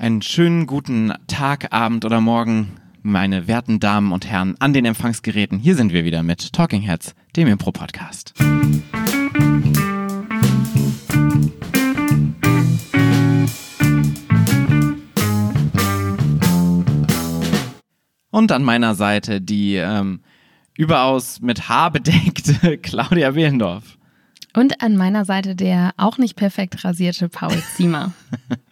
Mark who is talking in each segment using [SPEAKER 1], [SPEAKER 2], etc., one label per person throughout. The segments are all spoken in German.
[SPEAKER 1] Einen schönen guten Tag, Abend oder Morgen, meine werten Damen und Herren an den Empfangsgeräten. Hier sind wir wieder mit Talking Heads, dem Impro-Podcast. Und an meiner Seite die ähm, überaus mit Haar bedeckte Claudia Wehlendorf.
[SPEAKER 2] Und an meiner Seite der auch nicht perfekt rasierte Paul Ziemer.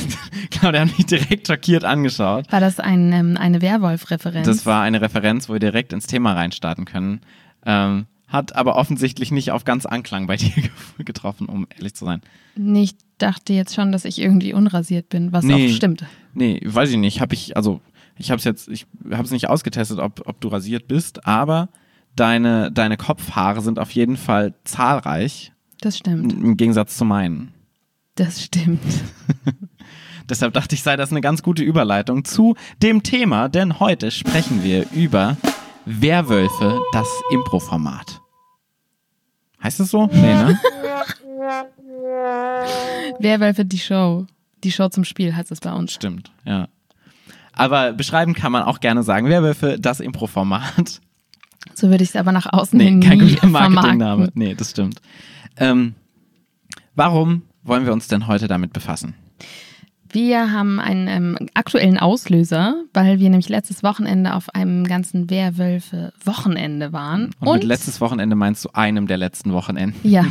[SPEAKER 1] Claudia hat mich direkt schockiert angeschaut.
[SPEAKER 2] War das ein, ähm, eine Werwolf-Referenz?
[SPEAKER 1] Das war eine Referenz, wo wir direkt ins Thema reinstarten können. Ähm, hat aber offensichtlich nicht auf ganz Anklang bei dir getroffen, um ehrlich zu sein.
[SPEAKER 2] Nee, ich dachte jetzt schon, dass ich irgendwie unrasiert bin, was
[SPEAKER 1] Nee.
[SPEAKER 2] auch stimmt.
[SPEAKER 1] Nee, weiß ich nicht. Habe ich, also, ich habe es jetzt, ich habe es nicht ausgetestet, ob, ob du rasiert bist, aber deine, deine Kopfhaare sind auf jeden Fall zahlreich,
[SPEAKER 2] Das stimmt.
[SPEAKER 1] im Gegensatz zu meinen.
[SPEAKER 2] Das stimmt.
[SPEAKER 1] Deshalb dachte ich, sei das eine ganz gute Überleitung zu dem Thema, denn heute sprechen wir über Werwölfe, das Impro-Format. Heißt es so? Nee, ne?
[SPEAKER 2] Werwölfe, die Show. Die Show zum Spiel heißt es bei uns.
[SPEAKER 1] Stimmt, ja. Aber beschreiben kann man auch gerne sagen, Werwölfe, das Impro-Format.
[SPEAKER 2] So würde ich es aber nach außen
[SPEAKER 1] Nee,
[SPEAKER 2] hin
[SPEAKER 1] kein
[SPEAKER 2] nie
[SPEAKER 1] guter Marketingname. Nee, das stimmt. Ähm, warum wollen wir uns denn heute damit befassen?
[SPEAKER 2] Wir haben einen ähm, aktuellen Auslöser, weil wir nämlich letztes Wochenende auf einem ganzen Werwölfe-Wochenende waren.
[SPEAKER 1] Und, mit letztes Wochenende meinst du einem der letzten Wochenenden?
[SPEAKER 2] Ja.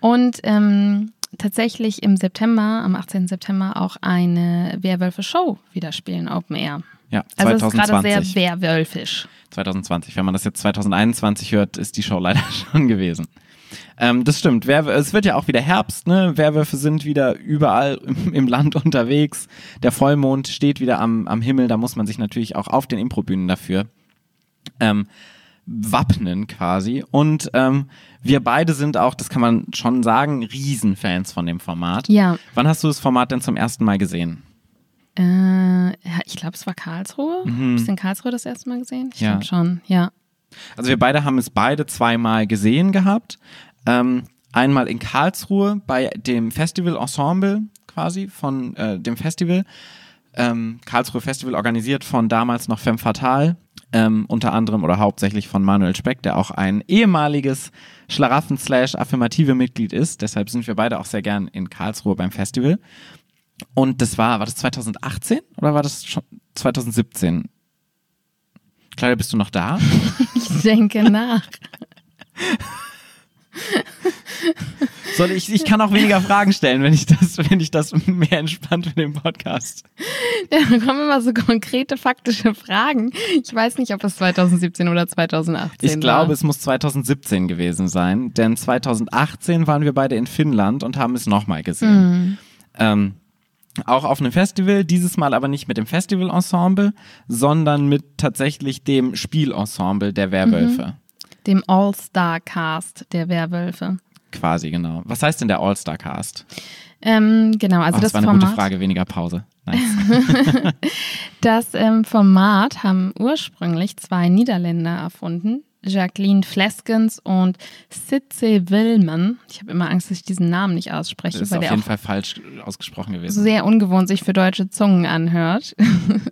[SPEAKER 2] Und ähm, tatsächlich im September, am 18. September, auch eine Werwölfe-Show wieder spielen, Open Air.
[SPEAKER 1] Ja,
[SPEAKER 2] Also es ist gerade
[SPEAKER 1] 2020.
[SPEAKER 2] sehr werwölfisch.
[SPEAKER 1] 2020. Wenn man das jetzt 2021 hört, ist die Show leider schon gewesen. Ähm, das stimmt. Werw es wird ja auch wieder Herbst, ne? Werwölfe sind wieder überall im, im Land unterwegs. Der Vollmond steht wieder am, am Himmel. Da muss man sich natürlich auch auf den Improbühnen dafür ähm, wappnen quasi. Und ähm, wir beide sind auch, das kann man schon sagen, Riesenfans von dem Format.
[SPEAKER 2] Ja,
[SPEAKER 1] Wann hast du das Format denn zum ersten Mal gesehen?
[SPEAKER 2] äh, ich glaube, es war Karlsruhe. Hast du in Karlsruhe das erste Mal gesehen? Ich
[SPEAKER 1] Mhm. Ja.
[SPEAKER 2] glaube schon, ja.
[SPEAKER 1] Also wir beide haben es beide zweimal gesehen gehabt. Ähm, einmal in Karlsruhe bei dem Festival Ensemble quasi von äh, dem Festival. Ähm, Karlsruhe Festival organisiert von damals noch Femme Fatale, ähm, unter anderem oder hauptsächlich von Manuel Speck, der auch ein ehemaliges Schlaraffen-slash-affirmative Mitglied ist. Deshalb sind wir beide auch sehr gern in Karlsruhe beim Festival. Und das war, war das 2018 oder war das schon 2017? Claudia, bist du noch da?
[SPEAKER 2] Ich denke nach.
[SPEAKER 1] Soll ich, ich kann auch weniger Fragen stellen, wenn ich das, wenn ich das mehr entspannt für den Podcast.
[SPEAKER 2] Ja, da kommen immer so konkrete faktische Fragen. Ich weiß nicht, ob das 2017 oder 2018
[SPEAKER 1] Ich glaube,
[SPEAKER 2] war.
[SPEAKER 1] es muss 2017 gewesen sein, denn 2018 waren wir beide in Finnland und haben es nochmal gesehen. Ähm, auch auf einem Festival, dieses Mal aber nicht mit dem Festivalensemble, sondern mit tatsächlich dem Spielensemble der Werwölfe.
[SPEAKER 2] Dem All-Star-Cast der Werwölfe.
[SPEAKER 1] Quasi, genau. Was heißt denn der All-Star-Cast?
[SPEAKER 2] Ähm, genau, also
[SPEAKER 1] Ach,
[SPEAKER 2] das,
[SPEAKER 1] das war eine
[SPEAKER 2] Format,
[SPEAKER 1] gute Frage, weniger Pause. Nice.
[SPEAKER 2] das ähm, Format haben ursprünglich zwei Niederländer erfunden. Jacqueline Fleskens und Sitze Willman. Ich habe immer Angst, dass ich diesen Namen nicht ausspreche,
[SPEAKER 1] Das ist
[SPEAKER 2] weil
[SPEAKER 1] auf
[SPEAKER 2] der
[SPEAKER 1] jeden Fall falsch ausgesprochen gewesen.
[SPEAKER 2] sehr ungewohnt sich für deutsche Zungen anhört.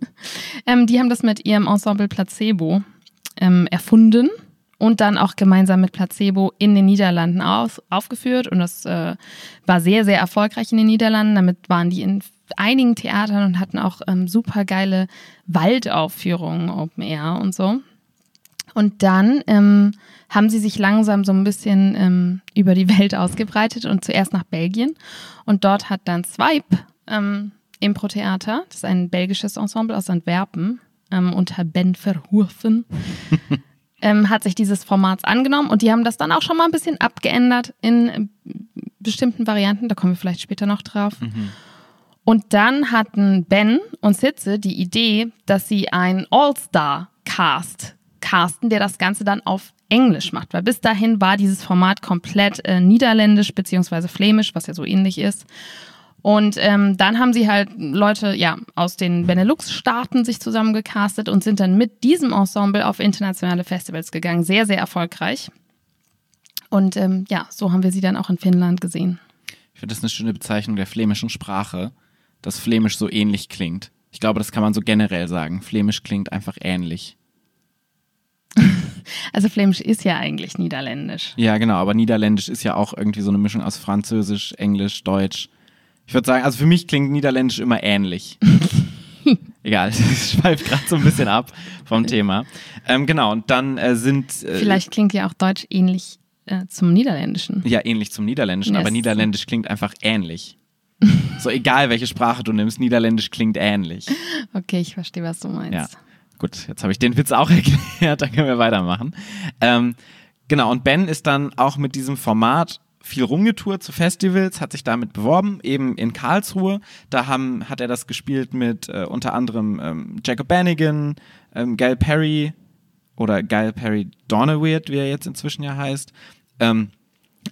[SPEAKER 2] ähm, die haben das mit ihrem Ensemble Placebo ähm, erfunden und dann auch gemeinsam mit Placebo in den Niederlanden auf, aufgeführt. Und das äh, war sehr, sehr erfolgreich in den Niederlanden. Damit waren die in einigen Theatern und hatten auch ähm, super geile Waldaufführungen, Open Air und so. Und dann ähm, haben sie sich langsam so ein bisschen ähm, über die Welt ausgebreitet und zuerst nach Belgien. Und dort hat dann Swipe ähm, Impro-Theater, das ist ein belgisches Ensemble aus Antwerpen, ähm, unter Ben Verhoeven, ähm, hat sich dieses Formats angenommen und die haben das dann auch schon mal ein bisschen abgeändert in äh, bestimmten Varianten. Da kommen wir vielleicht später noch drauf. Und dann hatten Ben und Sitze die Idee, dass sie einen All-Star-Cast casten, der das Ganze dann auf Englisch macht. Weil bis dahin war dieses Format komplett äh, niederländisch beziehungsweise flämisch, was ja so ähnlich ist. Und ähm, dann haben sie halt Leute ja aus den Benelux-Staaten sich zusammengecastet und sind dann mit diesem Ensemble auf internationale Festivals gegangen. Sehr, sehr erfolgreich. Und ähm, ja, so haben wir sie dann auch in Finnland gesehen.
[SPEAKER 1] Ich finde das eine schöne Bezeichnung der flämischen Sprache, dass Flämisch so ähnlich klingt. Ich glaube, das kann man so generell sagen. Flämisch klingt einfach ähnlich.
[SPEAKER 2] Also Flämisch ist ja eigentlich Niederländisch.
[SPEAKER 1] Ja, genau, aber Niederländisch ist ja auch irgendwie so eine Mischung aus Französisch, Englisch, Deutsch. Ich würde sagen, also für mich klingt Niederländisch immer ähnlich. Egal, es schweift gerade so ein bisschen ab vom Thema. Ähm, genau, und dann äh, sind. Äh,
[SPEAKER 2] Vielleicht klingt ja auch Deutsch ähnlich äh, zum Niederländischen.
[SPEAKER 1] Ja, ähnlich zum Niederländischen,
[SPEAKER 2] Yes.
[SPEAKER 1] aber Niederländisch klingt einfach ähnlich. so egal, welche Sprache du nimmst, Niederländisch klingt ähnlich.
[SPEAKER 2] Okay, ich verstehe, was du meinst.
[SPEAKER 1] Ja. Gut, jetzt habe ich den Witz auch erklärt, dann können wir weitermachen. Ähm, genau, und Ben ist dann auch mit diesem Format viel rumgetourt zu Festivals, hat sich damit beworben, eben in Karlsruhe. Da haben, hat er das gespielt mit äh, unter anderem ähm, Jacob Bannigan, ähm, Guy Perry oder Guy Perry Donneweird, wie er jetzt inzwischen ja heißt. Ähm,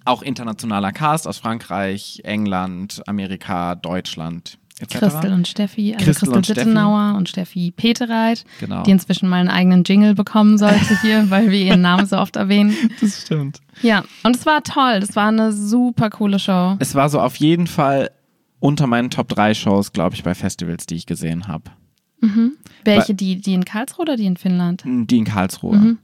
[SPEAKER 1] auch internationaler Cast aus Frankreich, England, Amerika, Deutschland etc.
[SPEAKER 2] Christel und Steffi, also
[SPEAKER 1] Christel
[SPEAKER 2] Christel,
[SPEAKER 1] und Steffi.
[SPEAKER 2] Sittenauer und Steffi Petereit,
[SPEAKER 1] Genau.
[SPEAKER 2] die inzwischen mal einen eigenen Jingle bekommen sollte hier, weil wir ihren Namen so oft erwähnen.
[SPEAKER 1] Das stimmt.
[SPEAKER 2] Ja, und es war toll. Das war eine super coole Show.
[SPEAKER 1] Es war so auf jeden Fall unter meinen Top 3 Shows, glaube ich, bei Festivals, die ich gesehen habe.
[SPEAKER 2] Welche, die, die in Karlsruhe oder die in Finnland?
[SPEAKER 1] Die in Karlsruhe.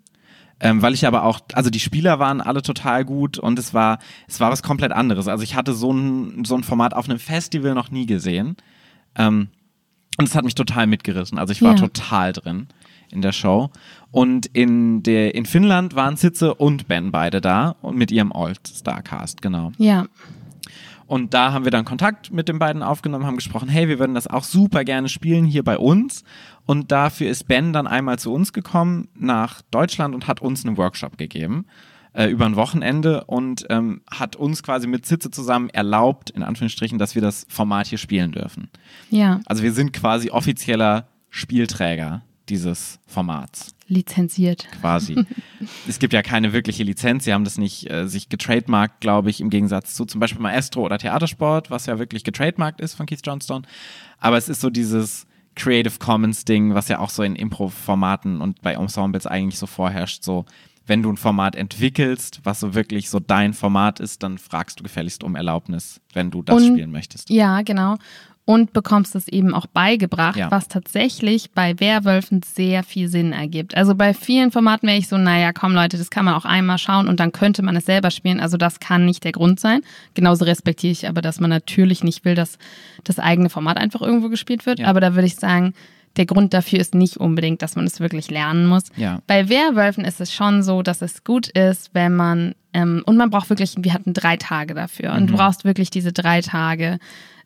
[SPEAKER 1] Ähm, weil ich aber auch, also die Spieler waren alle total gut und es war, es war was komplett anderes. Also ich hatte so ein, so ein Format auf einem Festival noch nie gesehen. Ähm, und es hat mich total mitgerissen. Also ich war
[SPEAKER 2] Ja.
[SPEAKER 1] total drin in der Show. Und in, der, in Finnland waren Sitze und Ben beide da und mit ihrem All-Star-Cast, genau.
[SPEAKER 2] Ja,
[SPEAKER 1] Und da haben wir dann Kontakt mit den beiden aufgenommen, haben gesprochen, hey, wir würden das auch super gerne spielen hier bei uns. Und dafür ist Ben dann einmal zu uns gekommen nach Deutschland und hat uns einen Workshop gegeben äh, über ein Wochenende und ähm, hat uns quasi mit Sitze zusammen erlaubt, in Anführungsstrichen, dass wir das Format hier spielen dürfen.
[SPEAKER 2] ja,
[SPEAKER 1] Also wir sind quasi offizieller Spielträger dieses Formats
[SPEAKER 2] lizenziert.
[SPEAKER 1] quasi. es gibt ja keine wirkliche Lizenz. Sie haben das nicht äh, sich getrademarkt, glaube ich, im Gegensatz zu zum Beispiel Maestro oder Theatersport, was ja wirklich getrademarkt ist von Keith Johnstone. Aber es ist so dieses Creative Commons Ding, was ja auch so in Impro-Formaten und bei Ensembles eigentlich so vorherrscht. So, wenn du ein Format entwickelst, was so wirklich so dein Format ist, dann fragst du gefälligst um Erlaubnis, wenn du das
[SPEAKER 2] Und-
[SPEAKER 1] spielen möchtest.
[SPEAKER 2] Ja, genau. Und bekommst es eben auch beigebracht,
[SPEAKER 1] Ja.
[SPEAKER 2] was tatsächlich bei Werwölfen sehr viel Sinn ergibt. Also bei vielen Formaten wäre ich so, naja, komm Leute, das kann man auch einmal schauen und dann könnte man es selber spielen. Also das kann nicht der Grund sein. Genauso respektiere ich aber, dass man natürlich nicht will, dass das eigene Format einfach irgendwo gespielt wird.
[SPEAKER 1] Ja.
[SPEAKER 2] Aber da würde ich sagen, der Grund dafür ist nicht unbedingt, dass man es wirklich lernen muss.
[SPEAKER 1] Ja.
[SPEAKER 2] Bei Werwölfen ist es schon so, dass es gut ist, wenn man, ähm, und man braucht wirklich, wir hatten drei Tage dafür.
[SPEAKER 1] Mhm.
[SPEAKER 2] Und du brauchst wirklich diese drei Tage.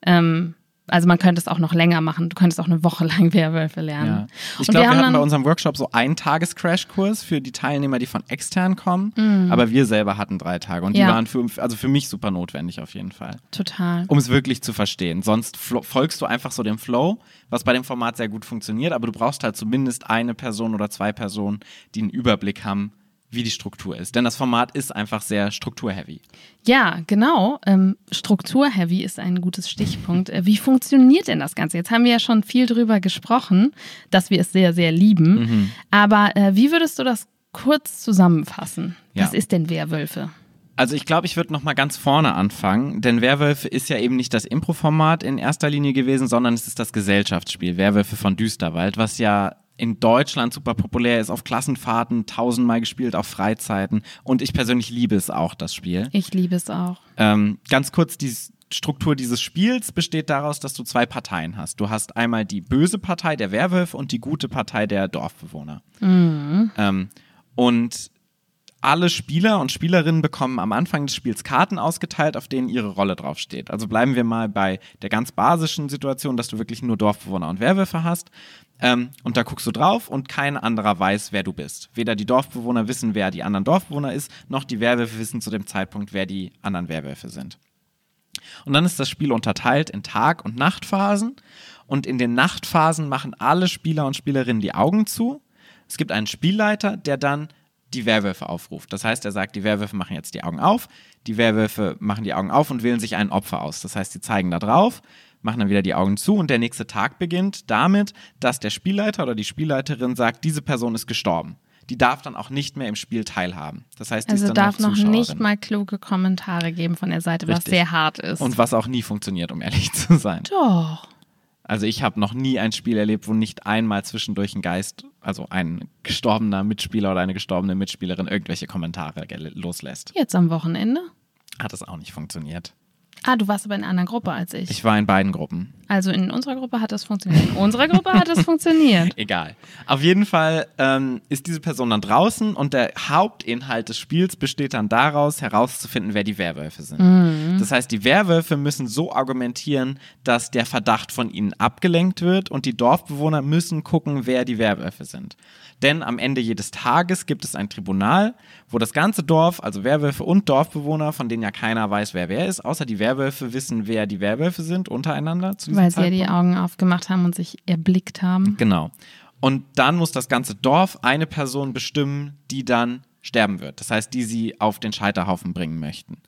[SPEAKER 2] Ähm, also man könnte es auch noch länger machen. Du könntest auch eine Woche lang Werwölfe lernen.
[SPEAKER 1] Ja. Ich glaube, wir,
[SPEAKER 2] haben
[SPEAKER 1] hatten bei unserem Workshop so einen Tages-Crashkurs für die Teilnehmer, die von extern kommen. Aber wir selber hatten drei Tage. Und die
[SPEAKER 2] Mhm. Ja.
[SPEAKER 1] waren für, also für mich super notwendig auf jeden Fall.
[SPEAKER 2] Total.
[SPEAKER 1] Um es wirklich zu verstehen. Sonst folgst du einfach so dem Flow, was bei dem Format sehr gut funktioniert. Aber du brauchst halt zumindest eine Person oder zwei Personen, die einen Überblick haben, wie die Struktur ist. Denn das Format ist einfach sehr strukturheavy.
[SPEAKER 2] Ja, genau. Ähm, Strukturheavy ist ein gutes Stichpunkt. Äh, wie funktioniert denn das Ganze? Jetzt haben wir ja schon viel drüber gesprochen, dass wir es sehr, sehr lieben.
[SPEAKER 1] Mhm.
[SPEAKER 2] Aber äh, wie würdest du das kurz zusammenfassen?
[SPEAKER 1] Ja.
[SPEAKER 2] Was ist denn Werwölfe?
[SPEAKER 1] Also ich glaube, ich würde noch mal ganz vorne anfangen, denn Werwölfe ist ja eben nicht das Impro-Format in erster Linie gewesen, sondern es ist das Gesellschaftsspiel Werwölfe von Düsterwald, was ja in Deutschland super populär ist, auf Klassenfahrten tausendmal gespielt, auf Freizeiten und ich persönlich liebe es auch, das Spiel.
[SPEAKER 2] Ich liebe es auch.
[SPEAKER 1] Ähm, ganz kurz, die Struktur dieses Spiels besteht daraus, dass du zwei Parteien hast. Du hast einmal die böse Partei der Werwölfe und die gute Partei der Dorfbewohner. Ähm, und alle Spieler und Spielerinnen bekommen am Anfang des Spiels Karten ausgeteilt, auf denen ihre Rolle draufsteht. Also bleiben wir mal bei der ganz basischen Situation, dass du wirklich nur Dorfbewohner und Werwölfe hast. Ähm, und da guckst du drauf und kein anderer weiß, wer du bist. Weder die Dorfbewohner wissen, wer die anderen Dorfbewohner ist, noch die Werwölfe wissen zu dem Zeitpunkt, wer die anderen Werwölfe sind. Und dann ist das Spiel unterteilt in Tag- und Nachtphasen. Und in den Nachtphasen machen alle Spieler und Spielerinnen die Augen zu. Es gibt einen Spielleiter, der dann die Werwölfe aufruft. Das heißt, er sagt, die Werwölfe machen jetzt die Augen auf, die Werwölfe machen die Augen auf und wählen sich ein Opfer aus. Das heißt, sie zeigen da drauf, machen dann wieder die Augen zu und der nächste Tag beginnt damit, dass der Spielleiter oder die Spielleiterin sagt, diese Person ist gestorben. Die darf dann auch nicht mehr im Spiel teilhaben. Das heißt, die
[SPEAKER 2] Also
[SPEAKER 1] ist dann
[SPEAKER 2] darf
[SPEAKER 1] noch
[SPEAKER 2] nicht mal kluge Kommentare geben von der Seite, was
[SPEAKER 1] Richtig.
[SPEAKER 2] sehr hart ist.
[SPEAKER 1] Und was auch nie funktioniert, um ehrlich zu sein.
[SPEAKER 2] Doch.
[SPEAKER 1] Also ich habe noch nie ein Spiel erlebt, wo nicht einmal zwischendurch ein Geist, also ein gestorbener Mitspieler oder eine gestorbene Mitspielerin irgendwelche Kommentare loslässt.
[SPEAKER 2] Jetzt am Wochenende?
[SPEAKER 1] Hat das auch nicht funktioniert.
[SPEAKER 2] Ah, du warst aber in einer anderen Gruppe als ich.
[SPEAKER 1] Ich war in beiden Gruppen.
[SPEAKER 2] Also in unserer Gruppe hat das funktioniert. In unserer Gruppe hat das funktioniert.
[SPEAKER 1] Egal. Auf jeden Fall ähm, ist diese Person dann draußen und der Hauptinhalt des Spiels besteht dann daraus, herauszufinden, wer die Werwölfe sind. Mhm. Das heißt, die Werwölfe müssen so argumentieren, dass der Verdacht von ihnen abgelenkt wird und die Dorfbewohner müssen gucken, wer die Werwölfe sind. Denn am Ende jedes Tages gibt es ein Tribunal, wo das ganze Dorf, also Werwölfe und Dorfbewohner, von denen ja keiner weiß, wer wer ist, außer die Werwölfe wissen, wer die Werwölfe sind untereinander.
[SPEAKER 2] Weil sie ja die Augen aufgemacht haben und sich erblickt haben.
[SPEAKER 1] Genau. Und dann muss das ganze Dorf eine Person bestimmen, die dann sterben wird. Das heißt, die sie auf den Scheiterhaufen bringen möchten.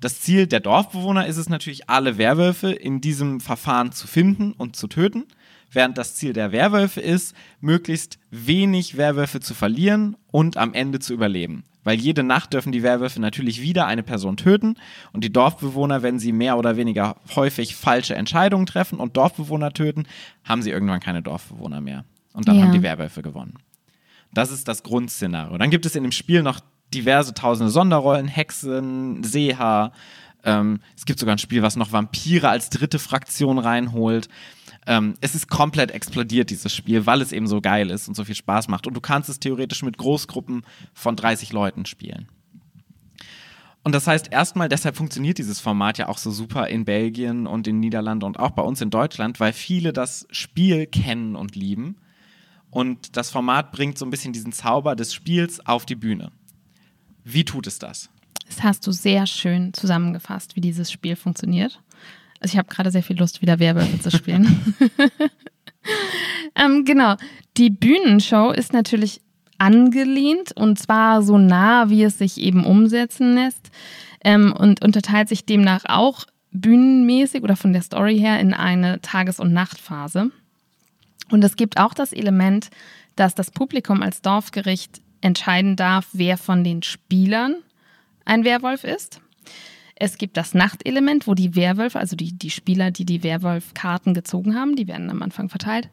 [SPEAKER 1] Das Ziel der Dorfbewohner ist es natürlich, alle Werwölfe in diesem Verfahren zu finden und zu töten während das Ziel der Werwölfe ist, möglichst wenig Werwölfe zu verlieren und am Ende zu überleben. Weil jede Nacht dürfen die Werwölfe natürlich wieder eine Person töten und die Dorfbewohner, wenn sie mehr oder weniger häufig falsche Entscheidungen treffen und Dorfbewohner töten, haben sie irgendwann keine Dorfbewohner mehr. Und dann ja. haben die Werwölfe gewonnen. Das ist das Grundszenario. Dann gibt es in dem Spiel noch diverse tausende Sonderrollen, Hexen, Seher. Ähm, es gibt sogar ein Spiel, was noch Vampire als dritte Fraktion reinholt. Ähm, es ist komplett explodiert, dieses Spiel, weil es eben so geil ist und so viel Spaß macht. Und du kannst es theoretisch mit Großgruppen von 30 Leuten spielen. Und das heißt erstmal, deshalb funktioniert dieses Format ja auch so super in Belgien und in Niederlanden und auch bei uns in Deutschland, weil viele das Spiel kennen und lieben. Und das Format bringt so ein bisschen diesen Zauber des Spiels auf die Bühne. Wie tut es das?
[SPEAKER 2] Das hast du sehr schön zusammengefasst, wie dieses Spiel funktioniert. Also ich habe gerade sehr viel Lust, wieder Werwölfe zu spielen. ähm, genau. Die Bühnenshow ist natürlich angelehnt und zwar so nah, wie es sich eben umsetzen lässt ähm, und unterteilt sich demnach auch bühnenmäßig oder von der Story her in eine Tages- und Nachtphase. Und es gibt auch das Element, dass das Publikum als Dorfgericht entscheiden darf, wer von den Spielern ein Werwolf ist. Es gibt das Nachtelement, wo die Werwölfe, also die, die Spieler, die die Werwolf-Karten gezogen haben, die werden am Anfang verteilt,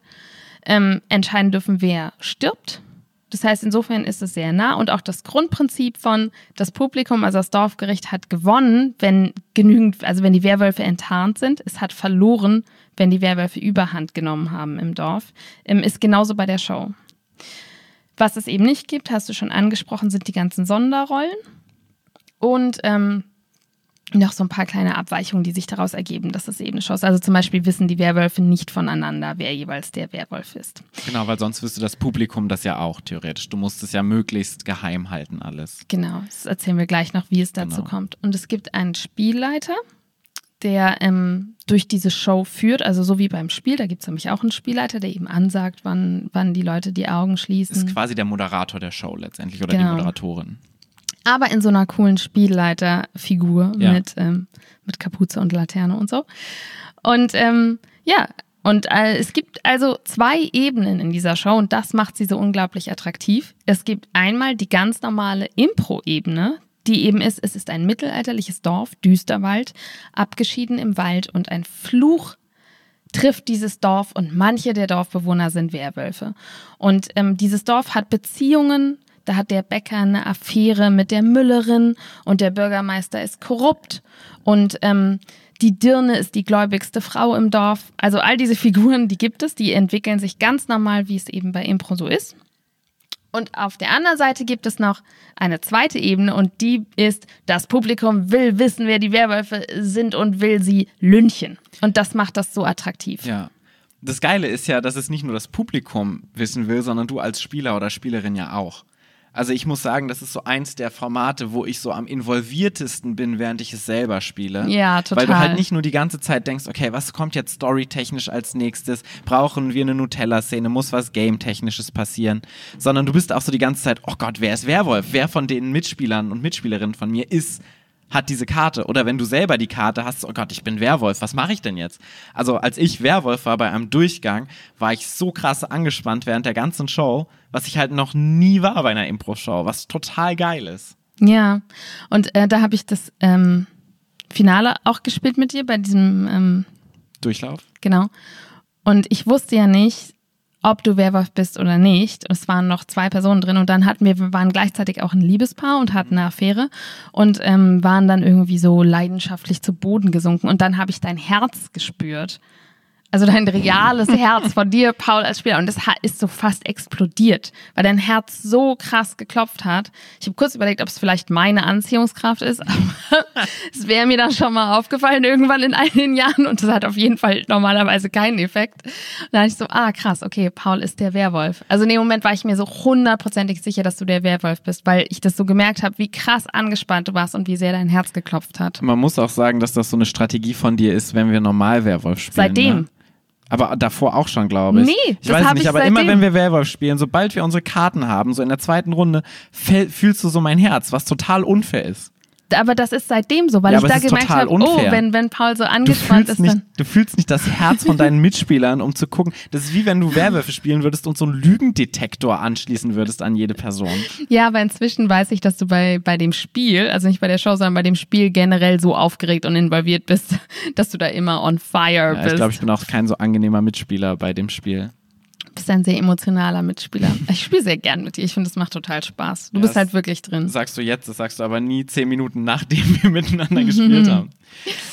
[SPEAKER 2] ähm, entscheiden dürfen, wer stirbt. Das heißt, insofern ist es sehr nah und auch das Grundprinzip von das Publikum, also das Dorfgericht hat gewonnen, wenn genügend, also wenn die Werwölfe enttarnt sind. Es hat verloren, wenn die Werwölfe Überhand genommen haben im Dorf, ähm, ist genauso bei der Show. Was es eben nicht gibt, hast du schon angesprochen, sind die ganzen Sonderrollen. Und ähm, noch so ein paar kleine Abweichungen, die sich daraus ergeben, dass es eben Shows. Also zum Beispiel wissen die Werwölfe nicht voneinander, wer jeweils der Werwolf ist.
[SPEAKER 1] Genau, weil sonst wüsste das Publikum das ja auch theoretisch. Du musst es ja möglichst geheim halten alles.
[SPEAKER 2] Genau, das erzählen wir gleich noch, wie es dazu genau. kommt. Und es gibt einen Spielleiter, der ähm, durch diese Show führt, also so wie beim Spiel, da gibt es nämlich auch einen Spielleiter, der eben ansagt, wann, wann die Leute die Augen schließen.
[SPEAKER 1] Das ist quasi der Moderator der Show letztendlich oder genau. die Moderatorin
[SPEAKER 2] aber in so einer coolen Spielleiterfigur ja. mit, ähm, mit Kapuze und Laterne und so. Und ähm, ja, und äh, es gibt also zwei Ebenen in dieser Show und das macht sie so unglaublich attraktiv. Es gibt einmal die ganz normale Impro-Ebene, die eben ist, es ist ein mittelalterliches Dorf, Düsterwald, abgeschieden im Wald und ein Fluch trifft dieses Dorf und manche der Dorfbewohner sind Werwölfe. Und ähm, dieses Dorf hat Beziehungen da hat der Bäcker eine Affäre mit der Müllerin und der Bürgermeister ist korrupt und ähm, die Dirne ist die gläubigste Frau im Dorf. Also all diese Figuren, die gibt es, die entwickeln sich ganz normal, wie es eben bei Impro so ist. Und auf der anderen Seite gibt es noch eine zweite Ebene und die ist, das Publikum will wissen, wer die Werwölfe sind und will sie lünchen. Und das macht das so attraktiv.
[SPEAKER 1] Ja. Das Geile ist ja, dass es nicht nur das Publikum wissen will, sondern du als Spieler oder Spielerin ja auch. Also ich muss sagen, das ist so eins der Formate, wo ich so am involviertesten bin, während ich es selber spiele.
[SPEAKER 2] Ja, total.
[SPEAKER 1] Weil du halt nicht nur die ganze Zeit denkst, okay, was kommt jetzt storytechnisch als nächstes? Brauchen wir eine Nutella-Szene? Muss was Game-technisches passieren? Sondern du bist auch so die ganze Zeit, oh Gott, wer ist Werwolf? Wer von den Mitspielern und Mitspielerinnen von mir ist hat diese Karte. Oder wenn du selber die Karte hast, oh Gott, ich bin Werwolf, was mache ich denn jetzt? Also als ich Werwolf war bei einem Durchgang, war ich so krass angespannt während der ganzen Show, was ich halt noch nie war bei einer Impro-Show, was total geil ist.
[SPEAKER 2] Ja, und äh, da habe ich das ähm, Finale auch gespielt mit dir bei diesem ähm,
[SPEAKER 1] Durchlauf.
[SPEAKER 2] Genau. Und ich wusste ja nicht, ob du Werwolf bist oder nicht. Es waren noch zwei Personen drin und dann hatten wir, wir waren gleichzeitig auch ein Liebespaar und hatten eine Affäre und ähm, waren dann irgendwie so leidenschaftlich zu Boden gesunken und dann habe ich dein Herz gespürt. Also dein reales Herz von dir, Paul, als Spieler. Und das ist so fast explodiert, weil dein Herz so krass geklopft hat. Ich habe kurz überlegt, ob es vielleicht meine Anziehungskraft ist, aber es wäre mir dann schon mal aufgefallen irgendwann in einigen Jahren und das hat auf jeden Fall normalerweise keinen Effekt. Und da dachte ich so, ah krass, okay, Paul ist der Werwolf. Also in dem Moment war ich mir so hundertprozentig sicher, dass du der Werwolf bist, weil ich das so gemerkt habe, wie krass angespannt du warst und wie sehr dein Herz geklopft hat.
[SPEAKER 1] Man muss auch sagen, dass das so eine Strategie von dir ist, wenn wir normal Werwolf spielen.
[SPEAKER 2] Seitdem.
[SPEAKER 1] Ne? Aber davor auch schon, glaube ich.
[SPEAKER 2] Nee,
[SPEAKER 1] ich weiß nicht,
[SPEAKER 2] ich
[SPEAKER 1] aber
[SPEAKER 2] seitdem.
[SPEAKER 1] immer wenn wir Werwolf spielen, sobald wir unsere Karten haben, so in der zweiten Runde, fühlst du so mein Herz, was total unfair ist.
[SPEAKER 2] Aber das ist seitdem so, weil
[SPEAKER 1] Ja,
[SPEAKER 2] ich da gemerkt habe, oh, wenn, wenn Paul so angespannt ist,
[SPEAKER 1] nicht,
[SPEAKER 2] dann.
[SPEAKER 1] du fühlst nicht das Herz von deinen Mitspielern, um zu gucken. Das ist wie wenn du Werwölfe spielen würdest und so einen Lügendetektor anschließen würdest an jede Person.
[SPEAKER 2] Ja, aber inzwischen weiß ich, dass du bei, bei dem Spiel, also nicht bei der Show, sondern bei dem Spiel generell so aufgeregt und involviert bist, dass du da immer on fire
[SPEAKER 1] Ja,
[SPEAKER 2] bist.
[SPEAKER 1] ich glaube, ich bin auch kein so angenehmer Mitspieler bei dem Spiel.
[SPEAKER 2] Du bist ein sehr emotionaler Mitspieler. Ich spiele sehr gern mit dir. Ich finde, es macht total Spaß. Du
[SPEAKER 1] Ja,
[SPEAKER 2] bist halt wirklich drin.
[SPEAKER 1] Sagst du jetzt, das sagst du aber nie zehn Minuten nachdem wir miteinander gespielt haben.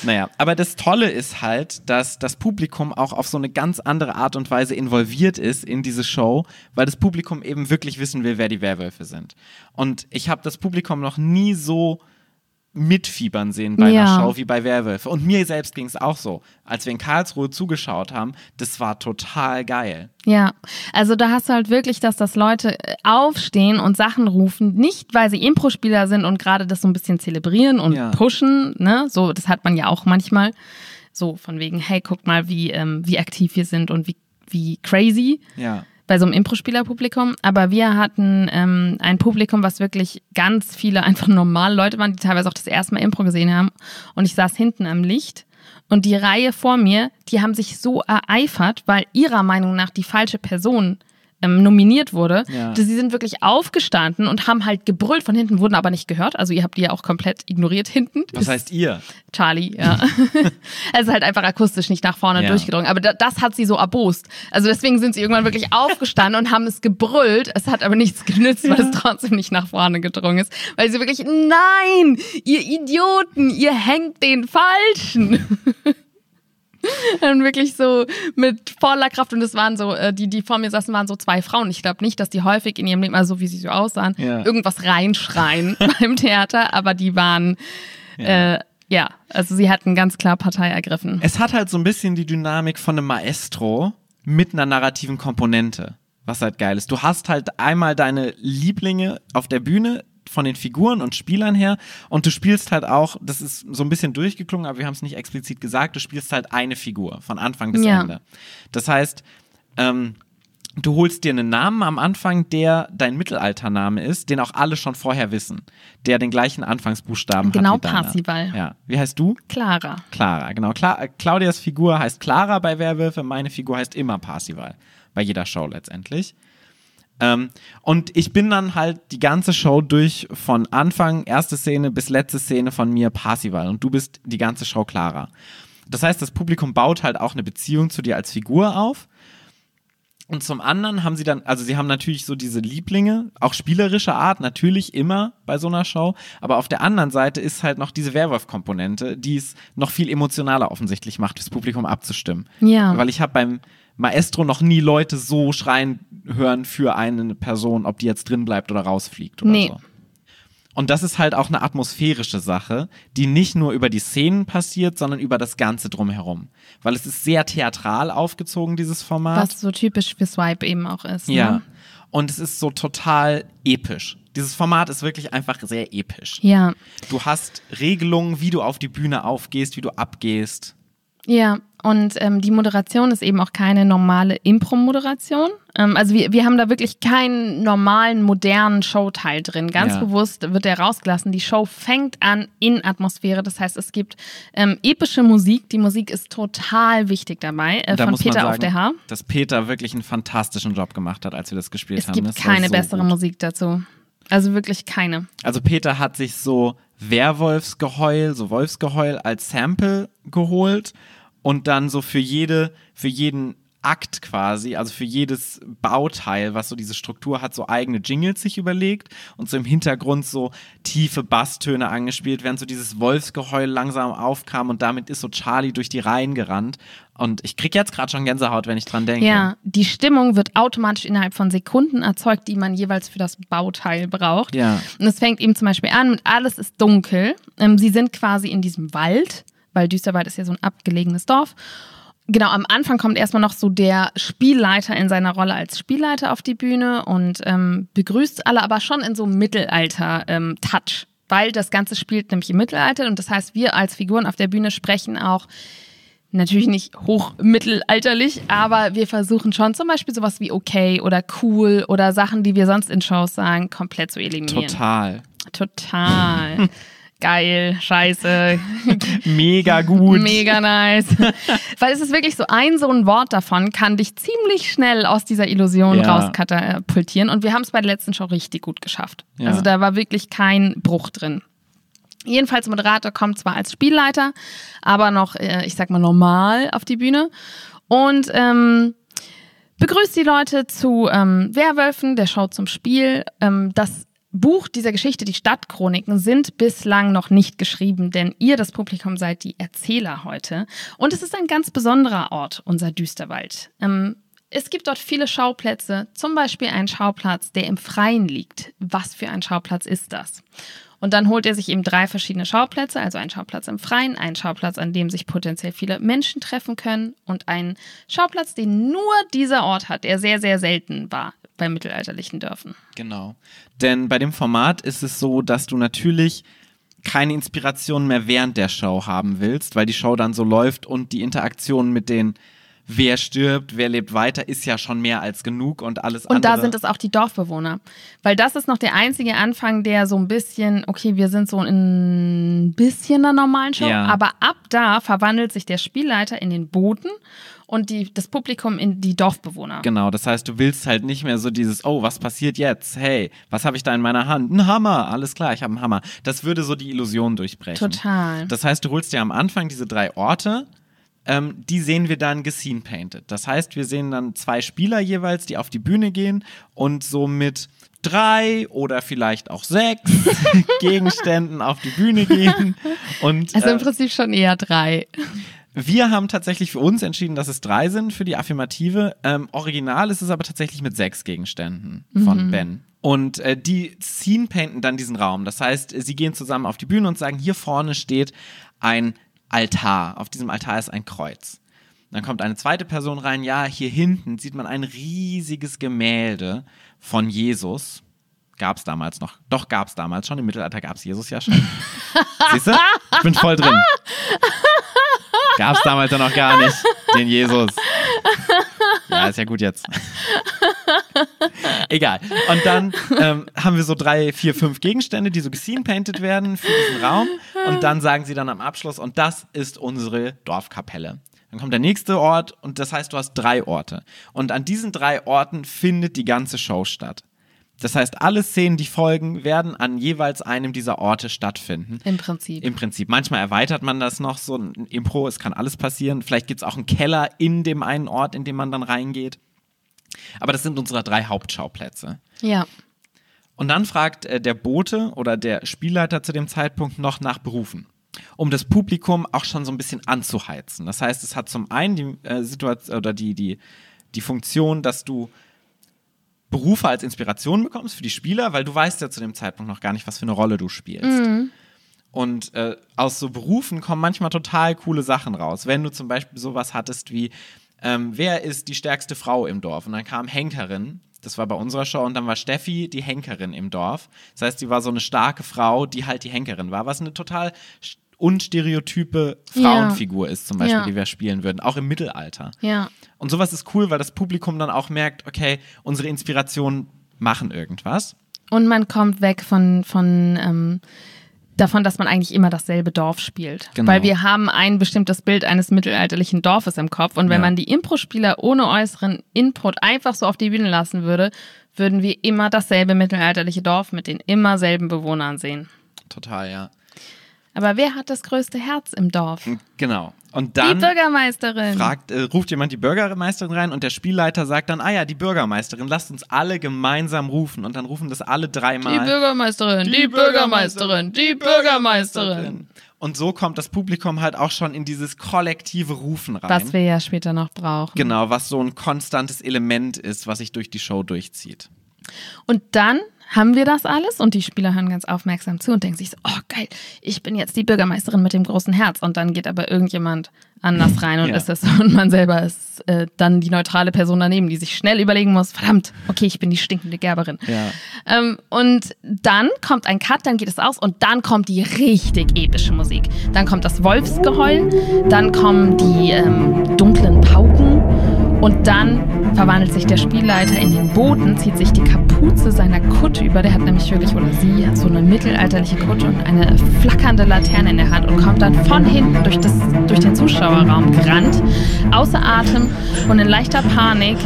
[SPEAKER 1] Naja, aber das Tolle ist halt, dass das Publikum auch auf so eine ganz andere Art und Weise involviert ist in diese Show, weil das Publikum eben wirklich wissen will, wer die Werwölfe sind. Und ich habe das Publikum noch nie so mitfiebern sehen bei
[SPEAKER 2] Ja.
[SPEAKER 1] einer Show wie bei Werwölfe. Und mir selbst ging es auch so. Als wir in Karlsruhe zugeschaut haben, das war total geil.
[SPEAKER 2] Ja, also da hast du halt wirklich, dass das Leute äh, aufstehen und Sachen rufen, nicht weil sie Impro-Spieler sind und gerade das so ein bisschen zelebrieren und
[SPEAKER 1] Ja.
[SPEAKER 2] pushen, ne? So, das hat man ja auch manchmal. So von wegen, hey, guck mal, wie, ähm, wie aktiv wir sind und wie, wie crazy
[SPEAKER 1] Ja.
[SPEAKER 2] Bei so einem Impro-Spieler-Publikum. Aber wir hatten ähm, ein Publikum, was wirklich ganz viele einfach normale Leute waren, die teilweise auch das erste Mal Impro gesehen haben. Und ich saß hinten am Licht und die Reihe vor mir, die haben sich so ereifert, weil ihrer Meinung nach die falsche Person ähm, nominiert wurde.
[SPEAKER 1] Ja.
[SPEAKER 2] Sie sind wirklich aufgestanden und haben halt gebrüllt von hinten, wurden aber nicht gehört. Also ihr habt die ja auch komplett ignoriert hinten.
[SPEAKER 1] Was heißt ihr?
[SPEAKER 2] Charlie, ja. also halt einfach akustisch nicht nach vorne
[SPEAKER 1] Ja.
[SPEAKER 2] durchgedrungen. Aber da, das hat sie so erbost. Also deswegen sind sie irgendwann wirklich aufgestanden und haben es gebrüllt. Es hat aber nichts genützt, weil es trotzdem nicht nach vorne gedrungen ist. Weil sie wirklich, nein, ihr Idioten, ihr hängt den Falschen. Dann wirklich so mit voller Kraft und es waren so, äh, die, die vor mir saßen, waren so zwei Frauen. Ich glaube nicht, dass die häufig in ihrem Leben, also so wie sie so aussahen,
[SPEAKER 1] Ja.
[SPEAKER 2] irgendwas reinschreien beim Theater, aber die waren, ja. Äh, ja, also sie hatten ganz klar Partei ergriffen.
[SPEAKER 1] Es hat halt so ein bisschen die Dynamik von einem Maestro mit einer narrativen Komponente, was halt geil ist. Du hast halt einmal deine Lieblinge auf der Bühne von den Figuren und Spielern her und du spielst halt auch, das ist so ein bisschen durchgeklungen, aber wir haben es nicht explizit gesagt, du spielst halt eine Figur von Anfang bis
[SPEAKER 2] Ja.
[SPEAKER 1] Ende. Das heißt, ähm, du holst dir einen Namen am Anfang, der dein Mittelaltername ist, den auch alle schon vorher wissen, der den gleichen Anfangsbuchstaben
[SPEAKER 2] Genau,
[SPEAKER 1] hat wie deiner.
[SPEAKER 2] Parzival.
[SPEAKER 1] Ja. Wie heißt du?
[SPEAKER 2] Clara.
[SPEAKER 1] Clara, genau. Cla äh, Claudias Figur heißt Clara bei Werwölfe, meine Figur heißt immer Parsival. Bei jeder Show letztendlich. Ähm, und ich bin dann halt die ganze Show durch von Anfang, erste Szene bis letzte Szene von mir Parsival und du bist die ganze Show Clara. Das heißt, das Publikum baut halt auch eine Beziehung zu dir als Figur auf. Und zum anderen haben sie dann, also sie haben natürlich so diese Lieblinge, auch spielerischer Art, natürlich immer bei so einer Show. Aber auf der anderen Seite ist halt noch diese Werwolf-Komponente, die es noch viel emotionaler offensichtlich macht, fürs Publikum abzustimmen.
[SPEAKER 2] Ja.
[SPEAKER 1] Weil ich habe beim Maestro noch nie Leute so schreien hören für eine Person, ob die jetzt drin bleibt oder rausfliegt oder
[SPEAKER 2] Nee.
[SPEAKER 1] so. Und das ist halt auch eine atmosphärische Sache, die nicht nur über die Szenen passiert, sondern über das Ganze drumherum. Weil es ist sehr theatral aufgezogen, dieses Format.
[SPEAKER 2] Was so typisch für Swipe eben auch ist.
[SPEAKER 1] Ja.
[SPEAKER 2] Ne?
[SPEAKER 1] Und es ist so total episch. Dieses Format ist wirklich einfach sehr episch.
[SPEAKER 2] Ja.
[SPEAKER 1] Du hast Regelungen, wie du auf die Bühne aufgehst, wie du abgehst.
[SPEAKER 2] Ja, und ähm, die Moderation ist eben auch keine normale Impro-Moderation. Ähm, also wir, wir haben da wirklich keinen normalen, modernen Showteil drin. Ganz
[SPEAKER 1] Ja.
[SPEAKER 2] bewusst wird der rausgelassen. Die Show fängt an in Atmosphäre. Das heißt, es gibt ähm, epische Musik. Die Musik ist total wichtig dabei. Äh,
[SPEAKER 1] Da
[SPEAKER 2] von Peter
[SPEAKER 1] sagen,
[SPEAKER 2] auf der Haar.
[SPEAKER 1] dass Peter wirklich einen fantastischen Job gemacht hat, als wir das gespielt
[SPEAKER 2] Es
[SPEAKER 1] haben.
[SPEAKER 2] gibt
[SPEAKER 1] Das
[SPEAKER 2] keine
[SPEAKER 1] so
[SPEAKER 2] bessere
[SPEAKER 1] gut.
[SPEAKER 2] Musik dazu. Also wirklich keine.
[SPEAKER 1] Also Peter hat sich so Werwolfsgeheul, so Wolfsgeheul als Sample geholt und dann so für jede, für jeden Akt quasi, also für jedes Bauteil, was so diese Struktur hat, so eigene Jingles sich überlegt und so im Hintergrund so tiefe Basstöne angespielt, während so dieses Wolfsgeheul langsam aufkam und damit ist so Charlie durch die Reihen gerannt. Und ich krieg jetzt gerade schon Gänsehaut, wenn ich dran denke.
[SPEAKER 2] Ja, die Stimmung wird automatisch innerhalb von Sekunden erzeugt, die man jeweils für das Bauteil braucht.
[SPEAKER 1] Ja.
[SPEAKER 2] Und es fängt eben zum Beispiel an und alles ist dunkel. Ähm, sie sind quasi in diesem Wald, weil Düsterwald ist ja so ein abgelegenes Dorf. Genau, am Anfang kommt erstmal noch so der Spielleiter in seiner Rolle als Spielleiter auf die Bühne und ähm, begrüßt alle aber schon in so einem Mittelalter-Touch, weil das Ganze spielt nämlich im Mittelalter und das heißt, wir als Figuren auf der Bühne sprechen auch natürlich nicht hochmittelalterlich, aber wir versuchen schon zum Beispiel sowas wie okay oder cool oder Sachen, die wir sonst in Shows sagen, komplett zu eliminieren.
[SPEAKER 1] Total.
[SPEAKER 2] Total. Geil, scheiße,
[SPEAKER 1] Mega gut.
[SPEAKER 2] mega nice. Weil es ist wirklich so, ein so ein Wort davon kann dich ziemlich schnell aus dieser Illusion
[SPEAKER 1] Ja.
[SPEAKER 2] rauskatapultieren. Und wir haben es bei der letzten Show richtig gut geschafft.
[SPEAKER 1] Ja.
[SPEAKER 2] Also da war wirklich kein Bruch drin. Jedenfalls Moderator kommt zwar als Spielleiter, aber noch, äh, ich sag mal, normal auf die Bühne. Und ähm, begrüßt die Leute zu ähm, Werwölfen, der Show zum Spiel. Ähm, das Buch dieser Geschichte, die Stadtchroniken, sind bislang noch nicht geschrieben, denn ihr, das Publikum, seid die Erzähler heute. Und es ist ein ganz besonderer Ort, unser Düsterwald. Ähm, es gibt dort viele Schauplätze, zum Beispiel einen Schauplatz, der im Freien liegt. Was für ein Schauplatz ist das? Und dann holt er sich eben drei verschiedene Schauplätze, also einen Schauplatz im Freien, einen Schauplatz, an dem sich potenziell viele Menschen treffen können und einen Schauplatz, den nur dieser Ort hat, der sehr, sehr selten war bei mittelalterlichen Dörfern.
[SPEAKER 1] Genau. Denn bei dem Format ist es so, dass du natürlich keine Inspiration mehr während der Show haben willst, weil die Show dann so läuft und die Interaktion mit den Wer stirbt, wer lebt weiter, ist ja schon mehr als genug und alles
[SPEAKER 2] Und
[SPEAKER 1] andere.
[SPEAKER 2] da sind es auch die Dorfbewohner. Weil das ist noch der einzige Anfang, der so ein bisschen, okay, wir sind so in ein bisschen der normalen Show,
[SPEAKER 1] Ja.
[SPEAKER 2] aber ab da verwandelt sich der Spielleiter in den Boten und die, das Publikum in die Dorfbewohner.
[SPEAKER 1] Genau, das heißt, du willst halt nicht mehr so dieses, oh, was passiert jetzt? Hey, was habe ich da in meiner Hand? Ein Hammer, alles klar, ich habe einen Hammer. Das würde so die Illusion durchbrechen.
[SPEAKER 2] Total.
[SPEAKER 1] Das heißt, du holst dir am Anfang diese drei Orte, ähm, die sehen wir dann gescene painted. Das heißt, wir sehen dann zwei Spieler jeweils, die auf die Bühne gehen und so mit drei oder vielleicht auch sechs Gegenständen auf die Bühne gehen. Und
[SPEAKER 2] Also im
[SPEAKER 1] äh,
[SPEAKER 2] Prinzip schon eher drei.
[SPEAKER 1] wir haben tatsächlich für uns entschieden, dass es drei sind für die Affirmative. Ähm, original ist es aber tatsächlich mit sechs Gegenständen von Ben. Und äh, die scene painten dann diesen Raum. Das heißt, sie gehen zusammen auf die Bühne und sagen, hier vorne steht ein Altar. Auf diesem Altar ist ein Kreuz. Dann kommt eine zweite Person rein. Ja, hier hinten sieht man ein riesiges Gemälde von Jesus. Gab es damals noch. Doch, gab es damals schon. Im Mittelalter gab es Jesus ja schon. Siehst du? Ich bin voll drin. Gab es damals ja noch gar nicht, den Jesus. Ja, ist ja gut jetzt. Egal. Und dann ähm, haben wir so drei, vier, fünf Gegenstände, die so gescene-painted werden für diesen Raum. Und dann sagen sie dann am Abschluss, und das ist unsere Dorfkapelle. Dann kommt der nächste Ort und das heißt, du hast drei Orte. Und an diesen drei Orten findet die ganze Show statt. Das heißt, alle Szenen, die folgen, werden an jeweils einem dieser Orte stattfinden.
[SPEAKER 2] Im Prinzip.
[SPEAKER 1] Im Prinzip. Manchmal erweitert man das noch so ein Impro, es kann alles passieren. Vielleicht gibt es auch einen Keller in dem einen Ort, in dem man dann reingeht. Aber das sind unsere drei Hauptschauplätze.
[SPEAKER 2] ja.
[SPEAKER 1] Und dann fragt äh, der Bote oder der Spielleiter zu dem Zeitpunkt noch nach Berufen, um das Publikum auch schon so ein bisschen anzuheizen. Das heißt, es hat zum einen die äh, Situation oder die, die, die Funktion, dass du Berufe als Inspiration bekommst für die Spieler, weil du weißt ja zu dem Zeitpunkt noch gar nicht, was für eine Rolle du spielst. Und äh, aus so Berufen kommen manchmal total coole Sachen raus. Wenn du zum Beispiel sowas hattest wie, ähm, wer ist die stärkste Frau im Dorf? Und dann kam Henkerin, das war bei unserer Show, und dann war Steffi die Henkerin im Dorf. Das heißt, die war so eine starke Frau, die halt die Henkerin war, was eine total st- unstereotype Frauenfigur ist, zum Beispiel,
[SPEAKER 2] Ja.
[SPEAKER 1] die wir spielen würden, auch im Mittelalter.
[SPEAKER 2] Ja.
[SPEAKER 1] Und sowas ist cool, weil das Publikum dann auch merkt, okay, unsere Inspirationen machen irgendwas.
[SPEAKER 2] Und man kommt weg von, von ähm, davon, dass man eigentlich immer dasselbe Dorf spielt.
[SPEAKER 1] Genau.
[SPEAKER 2] Weil wir haben ein bestimmtes Bild eines mittelalterlichen Dorfes im Kopf. Und wenn
[SPEAKER 1] Ja.
[SPEAKER 2] man die Impro-Spieler ohne äußeren Input einfach so auf die Bühne lassen würde, würden wir immer dasselbe mittelalterliche Dorf mit den immer selben Bewohnern sehen.
[SPEAKER 1] Total, ja.
[SPEAKER 2] Aber wer hat das größte Herz im Dorf?
[SPEAKER 1] Genau. Und dann
[SPEAKER 2] die Bürgermeisterin.
[SPEAKER 1] fragt, äh, ruft jemand die Bürgermeisterin rein und der Spielleiter sagt dann, ah ja, die Bürgermeisterin, lasst uns alle gemeinsam rufen. Und dann rufen das alle dreimal.
[SPEAKER 2] die Bürgermeisterin, die, Bürgermeisterin, die Bürgermeisterin.
[SPEAKER 1] Und so kommt das Publikum halt auch schon in dieses kollektive Rufen rein.
[SPEAKER 2] Was wir ja später noch brauchen.
[SPEAKER 1] genau, was so ein konstantes Element ist, was sich durch die Show durchzieht.
[SPEAKER 2] Und dann haben wir das alles und die Spieler hören ganz aufmerksam zu und denken sich so, oh geil, ich bin jetzt die Bürgermeisterin mit dem großen Herz. Und dann geht aber irgendjemand anders rein und
[SPEAKER 1] Ja.
[SPEAKER 2] ist es und man selber ist äh, dann die neutrale Person daneben, die sich schnell überlegen muss, verdammt, okay, ich bin die stinkende Gerberin.
[SPEAKER 1] Ja.
[SPEAKER 2] Ähm, und dann kommt ein Cut, dann geht es aus und dann kommt die richtig epische Musik. Dann kommt das Wolfsgeheul, dann kommen die ähm, dunklen Pauken und dann verwandelt sich der Spielleiter in den Boten, zieht sich die Kapuze seiner Kutte über. Der hat nämlich wirklich, oder sie hat so eine mittelalterliche Kutte und eine flackernde Laterne in der Hand und kommt dann von hinten durch, das, durch den Zuschauerraum gerannt, außer Atem und in leichter Panik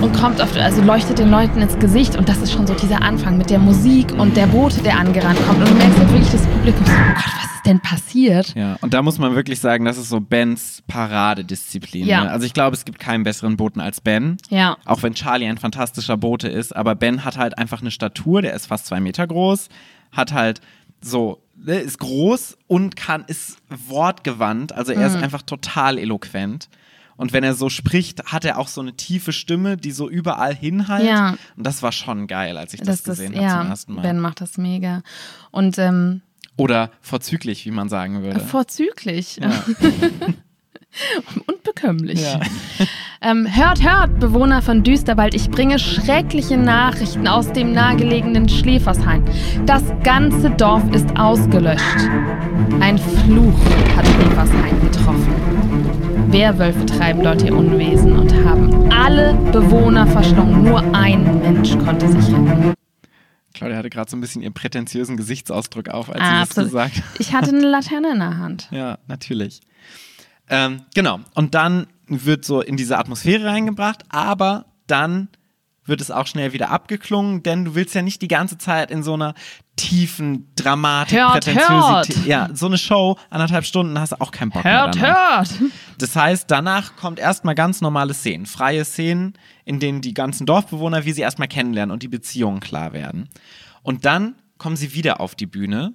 [SPEAKER 2] und kommt auf, also leuchtet den Leuten ins Gesicht und das ist schon so dieser Anfang mit der Musik und der Bote, der angerannt kommt und du merkst halt wirklich das Publikum so, oh Gott, was ist denn passiert?
[SPEAKER 1] Ja, und da muss man wirklich sagen, das ist so Bens Paradedisziplin.
[SPEAKER 2] Ja.
[SPEAKER 1] Ne? Also ich glaube, es gibt keinen besseren Boten als Ben.
[SPEAKER 2] Ja.
[SPEAKER 1] Auch wenn Charlie ein fantastischer Bote ist, aber Ben hat halt einfach eine Statur, der ist fast zwei Meter groß, hat halt so, ne, ist groß und kann, ist wortgewandt, also er ist
[SPEAKER 2] Mhm.
[SPEAKER 1] einfach total eloquent. Und wenn er so spricht, hat er auch so eine tiefe Stimme, die so überall hinhallt.
[SPEAKER 2] Ja.
[SPEAKER 1] Und das war schon geil, als ich das,
[SPEAKER 2] Das ist,
[SPEAKER 1] gesehen habe
[SPEAKER 2] ja,
[SPEAKER 1] zum ersten Mal.
[SPEAKER 2] Ben macht das mega. Und ähm,
[SPEAKER 1] Oder vorzüglich, wie man sagen würde.
[SPEAKER 2] vorzüglich
[SPEAKER 1] Ja.
[SPEAKER 2] und bekömmlich.
[SPEAKER 1] Ja.
[SPEAKER 2] Ähm, hört, hört, Bewohner von Düsterwald, ich bringe schreckliche Nachrichten aus dem nahegelegenen Schläfershain. Das ganze Dorf ist ausgelöscht. Ein Fluch hat Schläfershain getroffen. Werwölfe treiben dort ihr Unwesen und haben alle Bewohner verschlungen. Nur ein Mensch konnte sich retten.
[SPEAKER 1] Claudia hatte gerade so ein bisschen ihren prätentiösen Gesichtsausdruck auf, als
[SPEAKER 2] Ah,
[SPEAKER 1] sie das
[SPEAKER 2] absolut.
[SPEAKER 1] gesagt hat.
[SPEAKER 2] Ich hatte eine Laterne in der Hand.
[SPEAKER 1] Ja, natürlich. Ähm, genau. Und dann wird so in diese Atmosphäre reingebracht, aber dann wird es auch schnell wieder abgeklungen, denn du willst ja nicht die ganze Zeit in so einer tiefen Dramatik,
[SPEAKER 2] Hört,
[SPEAKER 1] Prätentiosität.
[SPEAKER 2] hört.
[SPEAKER 1] Ja, so eine Show, anderthalb Stunden, hast du auch keinen Bock
[SPEAKER 2] Hört,
[SPEAKER 1] mehr danach.
[SPEAKER 2] hört!
[SPEAKER 1] Das heißt, danach kommt erstmal ganz normale Szenen, freie Szenen, in denen die ganzen Dorfbewohner, wie sie erstmal kennenlernen und die Beziehungen klar werden. Und dann kommen sie wieder auf die Bühne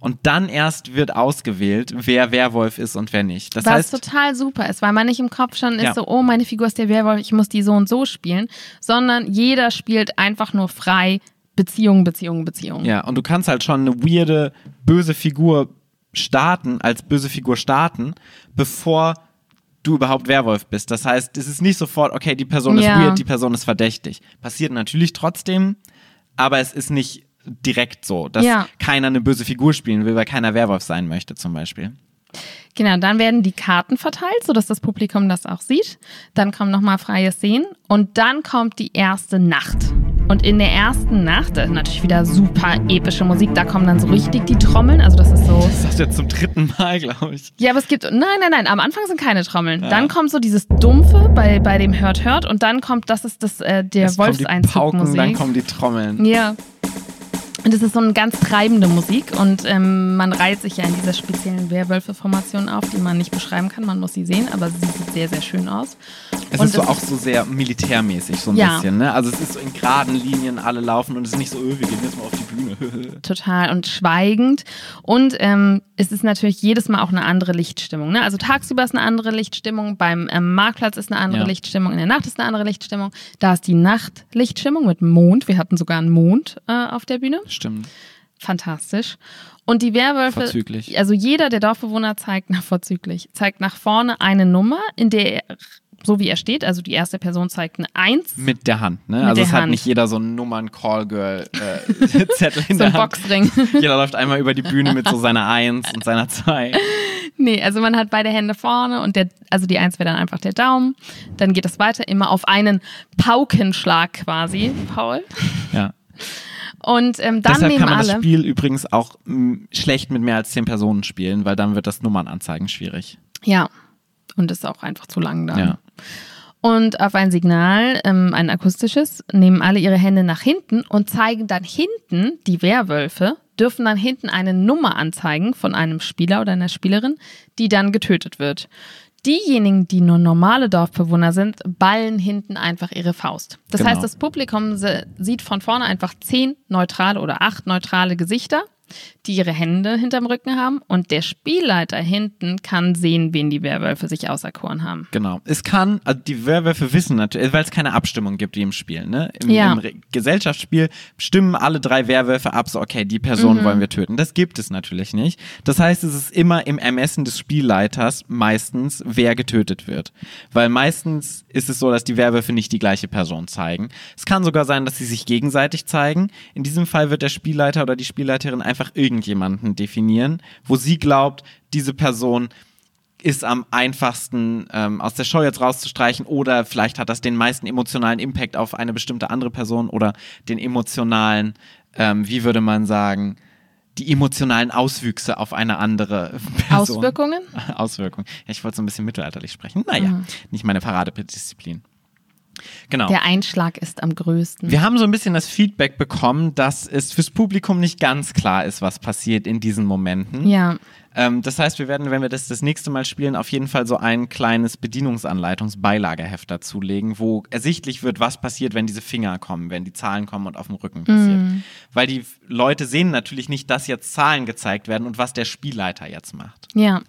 [SPEAKER 1] und dann erst wird ausgewählt, wer Werwolf ist und wer nicht. Das
[SPEAKER 2] Was
[SPEAKER 1] heißt,
[SPEAKER 2] total super ist, weil man nicht im Kopf schon ist
[SPEAKER 1] Ja.
[SPEAKER 2] so, oh, meine Figur ist der Werwolf, ich muss die so und so spielen, sondern jeder spielt einfach nur frei Beziehung, Beziehung, Beziehung.
[SPEAKER 1] ja, und du kannst halt schon eine weirde, böse Figur starten, als böse Figur starten, bevor du überhaupt Werwolf bist. Das heißt, es ist nicht sofort, okay, die Person ist
[SPEAKER 2] Ja.
[SPEAKER 1] weird, die Person ist verdächtig. Passiert natürlich trotzdem, aber es ist nicht direkt so, dass
[SPEAKER 2] Ja.
[SPEAKER 1] keiner eine böse Figur spielen will, weil keiner Werwolf sein möchte, zum Beispiel.
[SPEAKER 2] Genau, dann werden die Karten verteilt, sodass das Publikum das auch sieht. Dann kommen nochmal freie Szenen und dann kommt die erste Nacht. Und in der ersten Nacht, da ist natürlich wieder super epische Musik, da kommen dann so richtig die Trommeln, also das ist so...
[SPEAKER 1] Das du jetzt zum dritten Mal, glaube ich.
[SPEAKER 2] Ja, aber es gibt, nein, nein, nein, am Anfang sind keine Trommeln. Dann kommt so dieses Dumpfe bei, bei dem Hört, Hört und dann kommt, das ist das, äh, der Wolfseinzug-Musik.
[SPEAKER 1] dann kommen die Trommeln.
[SPEAKER 2] Ja. Und es ist so eine ganz treibende Musik und ähm, man reiht sich ja in dieser speziellen Werwölfe-Formation auf, die man nicht beschreiben kann, man muss sie sehen, aber sie sieht sehr, sehr schön aus.
[SPEAKER 1] Es
[SPEAKER 2] Und
[SPEAKER 1] ist so auch so sehr militärmäßig, so ein
[SPEAKER 2] Ja.
[SPEAKER 1] bisschen. Ne? Also es ist so in geraden Linien alle laufen und es ist nicht so, öh, wir gehen jetzt mal auf die Bühne.
[SPEAKER 2] Total und schweigend. Und ähm, es ist natürlich jedes Mal auch eine andere Lichtstimmung. Ne? Also tagsüber ist eine andere Lichtstimmung, beim ähm, Marktplatz ist eine andere
[SPEAKER 1] Ja.
[SPEAKER 2] Lichtstimmung, in der Nacht ist eine andere Lichtstimmung. Da ist die Nachtlichtstimmung mit Mond. Wir hatten sogar einen Mond äh, auf der Bühne.
[SPEAKER 1] Stimmt.
[SPEAKER 2] Fantastisch. Und die Werwölfe,
[SPEAKER 1] Vorzüglich.
[SPEAKER 2] also jeder der Dorfbewohner zeigt nach vorzüglich, zeigt nach vorne eine Nummer, in der er, so wie er steht, also die erste Person zeigt eine Eins,
[SPEAKER 1] Mit der Hand, ne?
[SPEAKER 2] Mit
[SPEAKER 1] also es hat
[SPEAKER 2] Hand.
[SPEAKER 1] nicht jeder so einen Nummern-Callgirl-Zettel in
[SPEAKER 2] so ein
[SPEAKER 1] der Hand.
[SPEAKER 2] Boxring.
[SPEAKER 1] Jeder läuft einmal über die Bühne mit so seiner Eins und seiner Zwei.
[SPEAKER 2] nee, also man hat beide Hände vorne und der, also die Eins wäre dann einfach der Daumen. Dann geht es weiter immer auf einen Paukenschlag quasi, Paul.
[SPEAKER 1] Ja.
[SPEAKER 2] Und ähm, dann
[SPEAKER 1] Deshalb
[SPEAKER 2] nehmen
[SPEAKER 1] kann man das
[SPEAKER 2] alle.
[SPEAKER 1] Spiel übrigens auch mh, schlecht mit mehr als zehn Personen spielen, weil dann wird das Nummernanzeigen schwierig.
[SPEAKER 2] Ja. Und ist auch einfach zu lang dann.
[SPEAKER 1] Ja.
[SPEAKER 2] Und auf ein Signal, ähm, ein akustisches, nehmen alle ihre Hände nach hinten und zeigen dann hinten die Werwölfe dürfen dann hinten eine Nummer anzeigen von einem Spieler oder einer Spielerin, die dann getötet wird. Diejenigen, die nur normale Dorfbewohner sind, ballen hinten einfach ihre Faust. Das
[SPEAKER 1] Genau.
[SPEAKER 2] heißt, das Publikum sieht von vorne einfach zehn neutrale oder acht neutrale Gesichter, die ihre Hände hinterm Rücken haben und der Spielleiter hinten kann sehen, wen die Werwölfe sich auserkoren haben.
[SPEAKER 1] Genau. Es kann, also die Werwölfe wissen natürlich, weil es keine Abstimmung gibt wie im Spiel, ne? Im,
[SPEAKER 2] Ja.
[SPEAKER 1] im Gesellschaftsspiel stimmen alle drei Werwölfe ab, so, okay, die Person wollen wir töten. Das gibt es natürlich nicht. Das heißt, es ist immer im Ermessen des Spielleiters meistens, wer getötet wird. Weil meistens ist es so, dass die Werwölfe nicht die gleiche Person zeigen. Es kann sogar sein, dass sie sich gegenseitig zeigen. In diesem Fall wird der Spielleiter oder die Spielleiterin einfach irgendjemanden definieren, wo sie glaubt, diese Person ist am einfachsten ähm, aus der Show jetzt rauszustreichen oder vielleicht hat das den meisten emotionalen Impact auf eine bestimmte andere Person oder den emotionalen, ähm, wie würde man sagen, die emotionalen Auswüchse auf eine andere Person.
[SPEAKER 2] Auswirkungen?
[SPEAKER 1] Auswirkungen. Ja, ich wollte so ein bisschen mittelalterlich sprechen. Naja, nicht meine Paradedisziplin. Genau.
[SPEAKER 2] Der Einschlag ist am größten.
[SPEAKER 1] Wir haben so ein bisschen das Feedback bekommen, dass es fürs Publikum nicht ganz klar ist, was passiert in diesen Momenten.
[SPEAKER 2] ja.
[SPEAKER 1] Ähm, das heißt, wir werden, wenn wir das das nächste Mal spielen, auf jeden Fall so ein kleines Bedienungsanleitungs-Beilageheft dazulegen, wo ersichtlich wird, was passiert, wenn diese Finger kommen, wenn die Zahlen kommen und auf dem Rücken passiert. Weil die Leute sehen natürlich nicht, dass jetzt Zahlen gezeigt werden und was der Spielleiter jetzt macht.
[SPEAKER 2] Ja.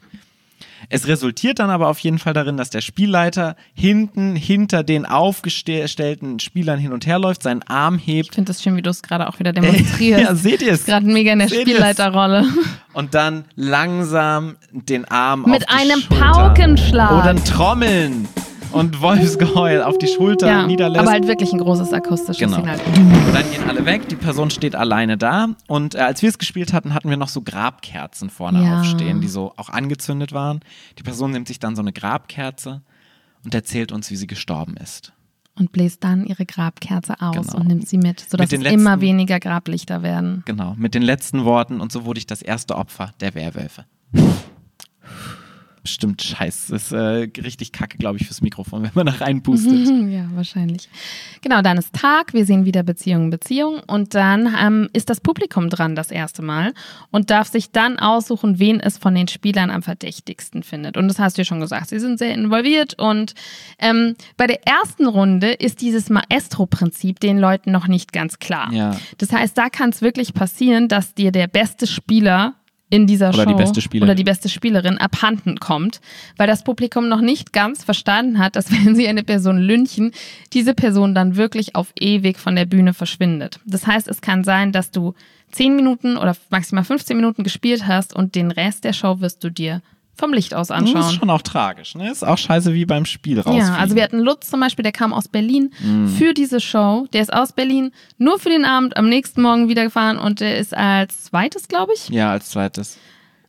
[SPEAKER 1] Es resultiert dann aber auf jeden Fall darin, dass der Spielleiter hinten hinter den aufgestellten Spielern hin und her läuft, seinen Arm hebt
[SPEAKER 2] Ich finde das schön, wie du es gerade auch wieder demonstrierst.
[SPEAKER 1] ja, seht ihr es?
[SPEAKER 2] Gerade mega in der
[SPEAKER 1] Seht ihr's?
[SPEAKER 2] Spielleiterrolle.
[SPEAKER 1] und dann langsam den Arm
[SPEAKER 2] Mit
[SPEAKER 1] auf die
[SPEAKER 2] einem
[SPEAKER 1] Schulter.
[SPEAKER 2] Paukenschlag.
[SPEAKER 1] Oder ein Trommeln und Wolfsgeheul auf die Schulter
[SPEAKER 2] Ja,
[SPEAKER 1] niederlässt.
[SPEAKER 2] aber halt wirklich ein großes akustisches
[SPEAKER 1] Genau.
[SPEAKER 2] Signal.
[SPEAKER 1] und dann gehen alle weg, die Person steht alleine da. Und äh, als wir es gespielt hatten, hatten wir noch so Grabkerzen vorne
[SPEAKER 2] Ja.
[SPEAKER 1] aufstehen, die so auch angezündet waren. Die Person nimmt sich dann so eine Grabkerze und erzählt uns, wie sie gestorben ist.
[SPEAKER 2] Und bläst dann ihre Grabkerze aus
[SPEAKER 1] Genau.
[SPEAKER 2] und nimmt sie mit, sodass
[SPEAKER 1] Mit
[SPEAKER 2] es
[SPEAKER 1] den
[SPEAKER 2] immer
[SPEAKER 1] letzten-
[SPEAKER 2] weniger Grablichter werden.
[SPEAKER 1] Genau, mit den letzten Worten und so wurde ich das erste Opfer der Werwölfe. Stimmt, scheiße. Das ist äh, richtig kacke, glaube ich, fürs Mikrofon, wenn man da reinpustet.
[SPEAKER 2] ja, wahrscheinlich. Genau, dann ist Tag, wir sehen wieder Beziehung, Beziehung und dann ähm, ist das Publikum dran das erste Mal und darf sich dann aussuchen, wen es von den Spielern am verdächtigsten findet. Und das hast du ja schon gesagt, sie sind sehr involviert und ähm, bei der ersten Runde ist dieses Maestro-Prinzip den Leuten noch nicht ganz klar.
[SPEAKER 1] Ja.
[SPEAKER 2] Das heißt, da kann es wirklich passieren, dass dir der beste Spieler in dieser
[SPEAKER 1] Oder
[SPEAKER 2] Show
[SPEAKER 1] die
[SPEAKER 2] oder die beste Spielerin abhanden kommt, weil das Publikum noch nicht ganz verstanden hat, dass wenn sie eine Person lynchen, diese Person dann wirklich auf ewig von der Bühne verschwindet. Das heißt, es kann sein, dass du 10 Minuten oder maximal 15 Minuten gespielt hast und den Rest der Show wirst du dir vom Licht aus
[SPEAKER 1] Das ist
[SPEAKER 2] anschauen.
[SPEAKER 1] schon auch tragisch, ne? Ist auch scheiße wie beim Spiel raus.
[SPEAKER 2] Ja, also wir hatten Lutz zum Beispiel, der kam aus Berlin
[SPEAKER 1] Mhm.
[SPEAKER 2] für diese Show. Der ist aus Berlin nur für den Abend am nächsten Morgen wieder gefahren und der ist als zweites, glaube ich.
[SPEAKER 1] Ja, als zweites.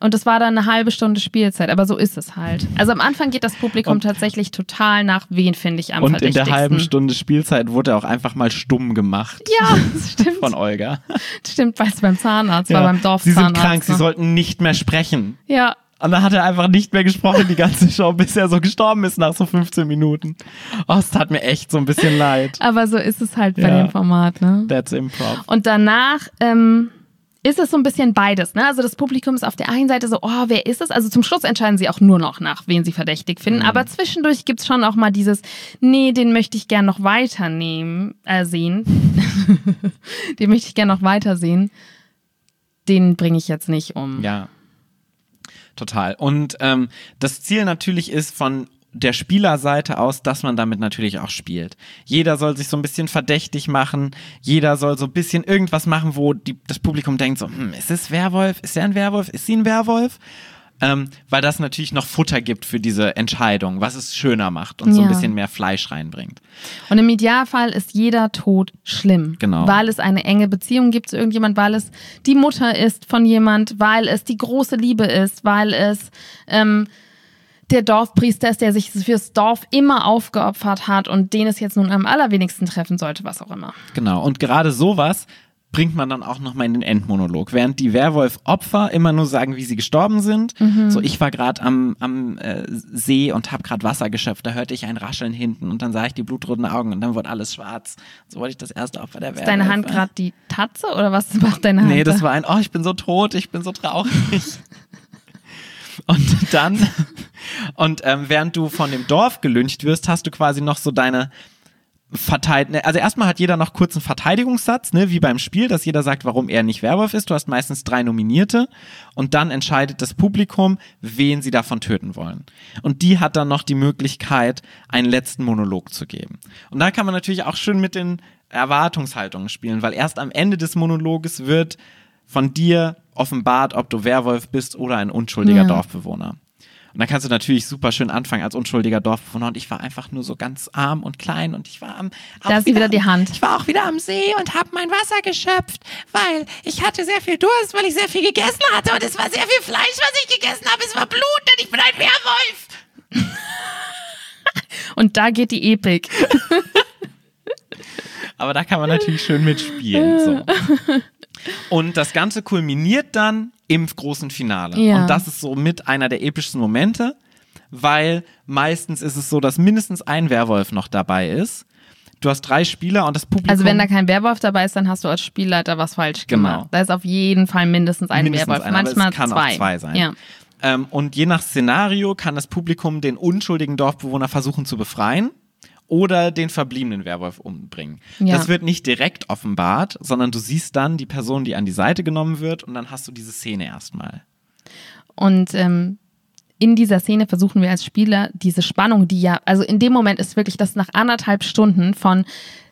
[SPEAKER 2] Und das war dann eine halbe Stunde Spielzeit, aber so ist es halt. Also am Anfang geht das Publikum
[SPEAKER 1] Und-
[SPEAKER 2] tatsächlich total nach, wen finde ich am
[SPEAKER 1] Und in der halben Stunde Spielzeit wurde er auch einfach mal stumm gemacht
[SPEAKER 2] Ja, das stimmt.
[SPEAKER 1] von Olga.
[SPEAKER 2] Stimmt, weil es beim Zahnarzt war, beim
[SPEAKER 1] Sie
[SPEAKER 2] Dorfzahnarzt.
[SPEAKER 1] sind krank, sie
[SPEAKER 2] ne?
[SPEAKER 1] sollten nicht mehr sprechen.
[SPEAKER 2] Ja,
[SPEAKER 1] Und dann hat er einfach nicht mehr gesprochen die ganze Show, bis er so gestorben ist nach so 15 Minuten. Oh, es tat mir echt so ein bisschen leid.
[SPEAKER 2] aber so ist es halt bei
[SPEAKER 1] Ja.
[SPEAKER 2] dem Format, ne?
[SPEAKER 1] That's Improv.
[SPEAKER 2] Und danach ähm, ist es so ein bisschen beides. Ne? Also das Publikum ist auf der einen Seite so, oh, wer ist es? Also zum Schluss entscheiden sie auch nur noch nach, wen sie verdächtig finden. Aber zwischendurch gibt's schon auch mal dieses, nee, den möchte ich gern noch weiternehmen, äh, sehen. den möchte ich gern noch weitersehen. Den bringe ich jetzt nicht um.
[SPEAKER 1] Ja, total. Und ähm, das Ziel natürlich ist von der Spielerseite aus, dass man damit natürlich auch spielt. Jeder soll sich so ein bisschen verdächtig machen, jeder soll so ein bisschen irgendwas machen, wo die, das Publikum denkt so, hm, ist es Werwolf? Ist er ein Werwolf? Ist sie ein Werwolf? Ähm, weil das natürlich noch Futter gibt für diese Entscheidung, was es schöner macht und so ein
[SPEAKER 2] Ja.
[SPEAKER 1] bisschen mehr Fleisch reinbringt.
[SPEAKER 2] Und im Idealfall ist jeder Tod schlimm.
[SPEAKER 1] Genau.
[SPEAKER 2] Weil es eine enge Beziehung gibt zu irgendjemand, weil es die Mutter ist von jemand, weil es die große Liebe ist, weil es ähm, der Dorfpriester ist, der sich fürs Dorf immer aufgeopfert hat und den es jetzt nun am allerwenigsten treffen sollte, was auch immer.
[SPEAKER 1] Genau. Und gerade sowas bringt man dann auch nochmal in den Endmonolog. Während die Werwolf-Opfer immer nur sagen, wie sie gestorben sind.
[SPEAKER 2] Mhm.
[SPEAKER 1] So, ich war gerade am, am äh, See und habe gerade Wasser geschöpft, da hörte ich ein Rascheln hinten und dann sah ich die blutroten Augen und dann wurde alles schwarz. So wollte ich das erste Opfer der
[SPEAKER 2] Ist
[SPEAKER 1] Werwolf.
[SPEAKER 2] deine Hand gerade die Tatze oder was macht deine Hand?
[SPEAKER 1] Nee, das
[SPEAKER 2] da?
[SPEAKER 1] war ein, oh, ich bin so tot, ich bin so traurig. und dann, und ähm, während du von dem Dorf gelüncht wirst, hast du quasi noch so deine Verteidigung. Also erstmal hat jeder noch kurz einen Verteidigungssatz, ne, wie beim Spiel, dass jeder sagt, warum er nicht Werwolf ist. Du hast meistens drei Nominierte und dann entscheidet das Publikum, wen sie davon töten wollen. Und die hat dann noch die Möglichkeit, einen letzten Monolog zu geben. Und da kann man natürlich auch schön mit den Erwartungshaltungen spielen, weil erst am Ende des Monologes wird von dir offenbart, ob du Werwolf bist oder ein unschuldiger
[SPEAKER 2] Ja.
[SPEAKER 1] Dorfbewohner. Und dann kannst du natürlich super schön anfangen als unschuldiger Dorfbewohner und ich war einfach nur so ganz arm und klein und ich war am
[SPEAKER 2] Da ist sie wieder die Hand.
[SPEAKER 1] Ich war auch wieder am See und habe mein Wasser geschöpft, weil ich hatte sehr viel Durst, weil ich sehr viel gegessen hatte und es war sehr viel Fleisch, was ich gegessen habe. Es war Blut und ich bin ein Werwolf.
[SPEAKER 2] Und da geht die Epik.
[SPEAKER 1] Aber da kann man natürlich schön mitspielen. So. Und das Ganze kulminiert dann im großen Finale.
[SPEAKER 2] Ja.
[SPEAKER 1] Und das ist so mit einer der epischsten Momente, weil meistens ist es so, dass mindestens ein Werwolf noch dabei ist. Du hast drei Spieler und das Publikum.
[SPEAKER 2] Also wenn da kein Werwolf dabei ist, dann hast du als Spielleiter was falsch
[SPEAKER 1] Genau.
[SPEAKER 2] gemacht. Da ist auf jeden Fall mindestens ein
[SPEAKER 1] Mindestens
[SPEAKER 2] Werwolf.
[SPEAKER 1] einer,
[SPEAKER 2] Manchmal
[SPEAKER 1] es kann
[SPEAKER 2] zwei.
[SPEAKER 1] auch zwei sein.
[SPEAKER 2] Ja.
[SPEAKER 1] Ähm, und je nach Szenario kann das Publikum den unschuldigen Dorfbewohner versuchen zu befreien oder den verbliebenen Werwolf umbringen.
[SPEAKER 2] Ja.
[SPEAKER 1] Das wird nicht direkt offenbart, sondern du siehst dann die Person, die an die Seite genommen wird und dann hast du diese Szene erstmal.
[SPEAKER 2] Und ähm, in dieser Szene versuchen wir als Spieler diese Spannung, die ja, also in dem Moment ist wirklich das nach anderthalb Stunden von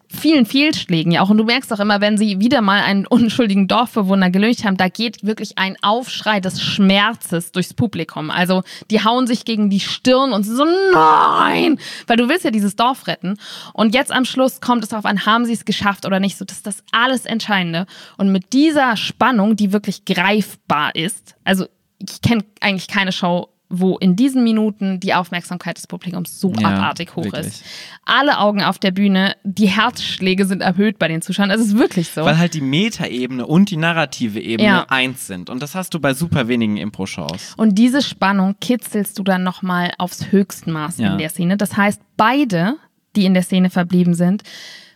[SPEAKER 2] vielen Fehlschlägen ja auch. Und du merkst auch immer, wenn sie wieder mal einen unschuldigen Dorfbewohner gelöst haben, da geht wirklich ein Aufschrei des Schmerzes durchs Publikum. Also die hauen sich gegen die Stirn und sind so, nein! Weil du willst ja dieses Dorf retten. Und jetzt am Schluss kommt es darauf an, haben sie es geschafft oder nicht. So, das ist das alles Entscheidende. Und mit dieser Spannung, die wirklich greifbar ist, also ich kenne eigentlich keine Show, wo in diesen Minuten die Aufmerksamkeit des Publikums so
[SPEAKER 1] Ja,
[SPEAKER 2] abartig hoch
[SPEAKER 1] wirklich.
[SPEAKER 2] ist. Alle Augen auf der Bühne, die Herzschläge sind erhöht bei den Zuschauern. Es ist wirklich so.
[SPEAKER 1] Weil halt die Metaebene und die narrative Ebene
[SPEAKER 2] Ja.
[SPEAKER 1] eins sind. Und das hast du bei super wenigen Impro-Shows.
[SPEAKER 2] Und diese Spannung kitzelst du dann nochmal aufs höchsten Maß
[SPEAKER 1] Ja.
[SPEAKER 2] in der Szene. Das heißt, beide, die in der Szene verblieben sind,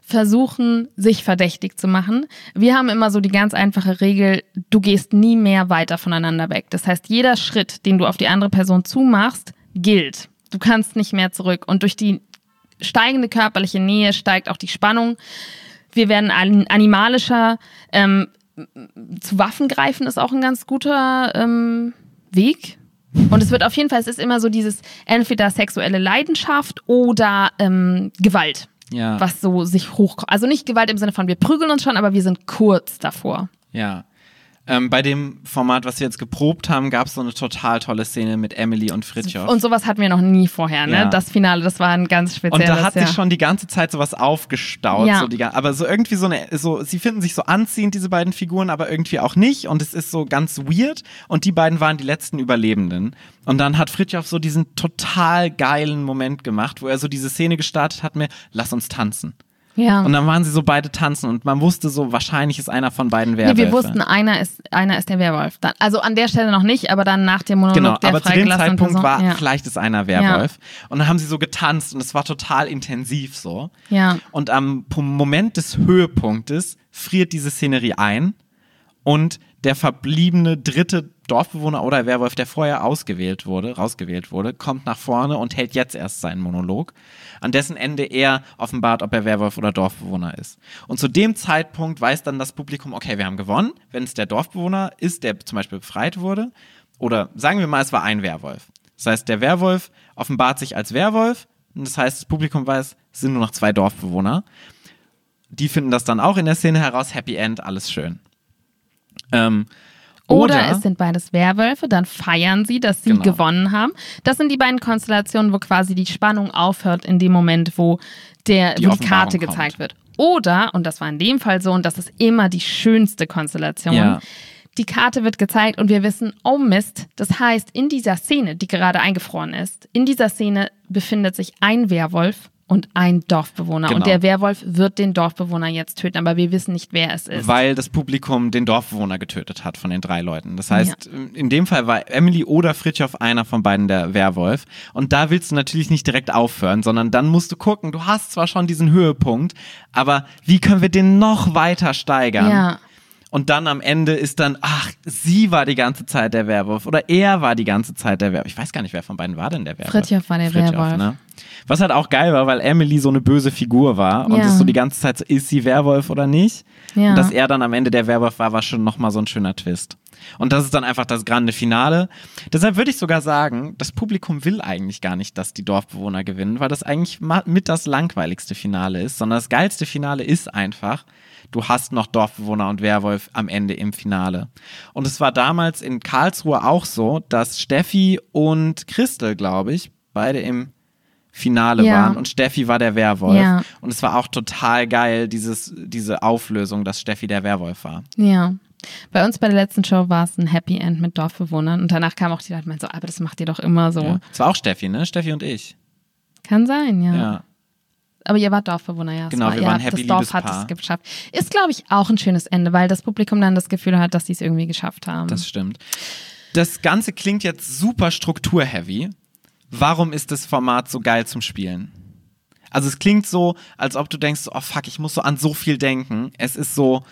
[SPEAKER 2] versuchen, sich verdächtig zu machen. Wir haben immer so die ganz einfache Regel, du gehst nie mehr weiter voneinander weg. Das heißt, jeder Schritt, den du auf die andere Person zumachst, gilt. Du kannst nicht mehr zurück. Und durch die steigende körperliche Nähe steigt auch die Spannung. Wir werden an- animalischer. Ähm, zu Waffen greifen ist auch ein ganz guter ähm, Weg. Und es wird auf jeden Fall, es ist immer so dieses entweder sexuelle Leidenschaft oder ähm, Gewalt,
[SPEAKER 1] Ja.
[SPEAKER 2] was so sich hoch. Also nicht Gewalt im Sinne von wir prügeln uns schon, aber wir sind kurz davor.
[SPEAKER 1] Ja. Ähm, bei dem Format, was wir jetzt geprobt haben, gab es so eine total tolle Szene mit Emily und Fritjof.
[SPEAKER 2] Und sowas hatten wir noch nie vorher, ne?
[SPEAKER 1] Ja.
[SPEAKER 2] Das Finale, das war ein ganz spezielles.
[SPEAKER 1] Und da hat
[SPEAKER 2] ja.
[SPEAKER 1] sich schon die ganze Zeit sowas aufgestaut.
[SPEAKER 2] Ja.
[SPEAKER 1] So die, aber so irgendwie so eine, so, sie finden sich so anziehend, diese beiden Figuren, aber irgendwie auch nicht. Und es ist so ganz weird. Und die beiden waren die letzten Überlebenden. Und dann hat Fritjof so diesen total geilen Moment gemacht, wo er so diese Szene gestartet hat mit, lass uns tanzen.
[SPEAKER 2] Ja.
[SPEAKER 1] Und dann waren sie so beide tanzen und man wusste so, wahrscheinlich ist einer von beiden
[SPEAKER 2] Nee,
[SPEAKER 1] Werwölfe.
[SPEAKER 2] wir wussten, einer ist, einer ist der Werwolf. Dann, also an der Stelle noch nicht, aber dann nach dem Monolog
[SPEAKER 1] Genau,
[SPEAKER 2] der
[SPEAKER 1] aber zu dem Zeitpunkt
[SPEAKER 2] Person.
[SPEAKER 1] war,
[SPEAKER 2] ja.
[SPEAKER 1] vielleicht ist einer Werwolf. Und dann haben sie so getanzt und es war total intensiv so.
[SPEAKER 2] Ja.
[SPEAKER 1] Und am Moment des Höhepunktes friert diese Szenerie ein und der verbliebene dritte Dorfbewohner oder Werwolf, der vorher ausgewählt wurde, rausgewählt wurde, kommt nach vorne und hält jetzt erst seinen Monolog, an dessen Ende er offenbart, ob er Werwolf oder Dorfbewohner ist. Und zu dem Zeitpunkt weiß dann das Publikum, okay, wir haben gewonnen, wenn es der Dorfbewohner ist, der zum Beispiel befreit wurde, oder sagen wir mal, es war ein Werwolf. Das heißt, der Werwolf offenbart sich als Werwolf, und das heißt, das Publikum weiß, es sind nur noch zwei Dorfbewohner. Die finden das dann auch in der Szene heraus, Happy End, alles schön. Ähm,
[SPEAKER 2] Oder,
[SPEAKER 1] oder,
[SPEAKER 2] es sind beides Werwölfe, dann feiern sie, dass sie
[SPEAKER 1] Genau.
[SPEAKER 2] gewonnen haben. Das sind die beiden Konstellationen, wo quasi die Spannung aufhört in dem Moment, wo, der,
[SPEAKER 1] Die
[SPEAKER 2] wo die Karte
[SPEAKER 1] kommt.
[SPEAKER 2] gezeigt wird. Oder, und das war in dem Fall so, und das ist immer die schönste Konstellation,
[SPEAKER 1] Ja.
[SPEAKER 2] die Karte wird gezeigt und wir wissen, oh Mist, das heißt, in dieser Szene, die gerade eingefroren ist, in dieser Szene befindet sich ein Werwolf und ein Dorfbewohner.
[SPEAKER 1] Genau.
[SPEAKER 2] Und der Werwolf wird den Dorfbewohner jetzt töten, aber wir wissen nicht, wer es ist.
[SPEAKER 1] Weil das Publikum den Dorfbewohner getötet hat von den drei Leuten. Das heißt, in dem Fall war Emily oder Fritjof einer von beiden der Werwolf. Und da willst du natürlich nicht direkt aufhören, sondern dann musst du gucken, du hast zwar schon diesen Höhepunkt, aber wie können wir den noch weiter steigern?
[SPEAKER 2] Ja.
[SPEAKER 1] Und dann am Ende ist dann, ach, sie war die ganze Zeit der Werwolf oder er war die ganze Zeit der Werwolf. Ich weiß gar nicht, wer von beiden war denn der Werwolf.
[SPEAKER 2] Fritjof war der Werwolf.
[SPEAKER 1] Ne? Was halt auch geil war, weil Emily so eine böse Figur war und
[SPEAKER 2] Ja.
[SPEAKER 1] es so die ganze Zeit so, ist sie Werwolf oder nicht?
[SPEAKER 2] Ja.
[SPEAKER 1] Und dass er dann am Ende der Werwolf war, war schon nochmal so ein schöner Twist. Und das ist dann einfach das grande Finale. Deshalb würde ich sogar sagen, das Publikum will eigentlich gar nicht, dass die Dorfbewohner gewinnen, weil das eigentlich mit das langweiligste Finale ist, sondern das geilste Finale ist einfach, du hast noch Dorfbewohner und Werwolf am Ende im Finale. Und es war damals in Karlsruhe auch so, dass Steffi und Christel, glaube ich, beide im Finale
[SPEAKER 2] Ja.
[SPEAKER 1] waren und Steffi war der Werwolf.
[SPEAKER 2] Ja.
[SPEAKER 1] Und es war auch total geil, dieses, diese Auflösung, dass Steffi der Werwolf war.
[SPEAKER 2] Ja. Bei uns bei der letzten Show war es ein Happy End mit Dorfbewohnern und danach kam auch die Leute und meinten so, aber das macht ihr doch immer so.
[SPEAKER 1] Ja. Es war auch Steffi, ne? Steffi und ich.
[SPEAKER 2] Kann sein, ja.
[SPEAKER 1] Ja.
[SPEAKER 2] Aber ihr wart Dorfbewohner, ja.
[SPEAKER 1] Genau,
[SPEAKER 2] war,
[SPEAKER 1] wir
[SPEAKER 2] ihr
[SPEAKER 1] waren
[SPEAKER 2] habt-
[SPEAKER 1] happy
[SPEAKER 2] Das Dorf hat es geschafft. Ist, glaube ich, auch ein schönes Ende, weil das Publikum dann das Gefühl hat, dass sie es irgendwie geschafft haben.
[SPEAKER 1] Das stimmt. Das Ganze klingt jetzt super strukturheavy. Warum ist das Format so geil zum Spielen? Also es klingt so, als ob du denkst, oh fuck, ich muss so an so viel denken. Es ist so,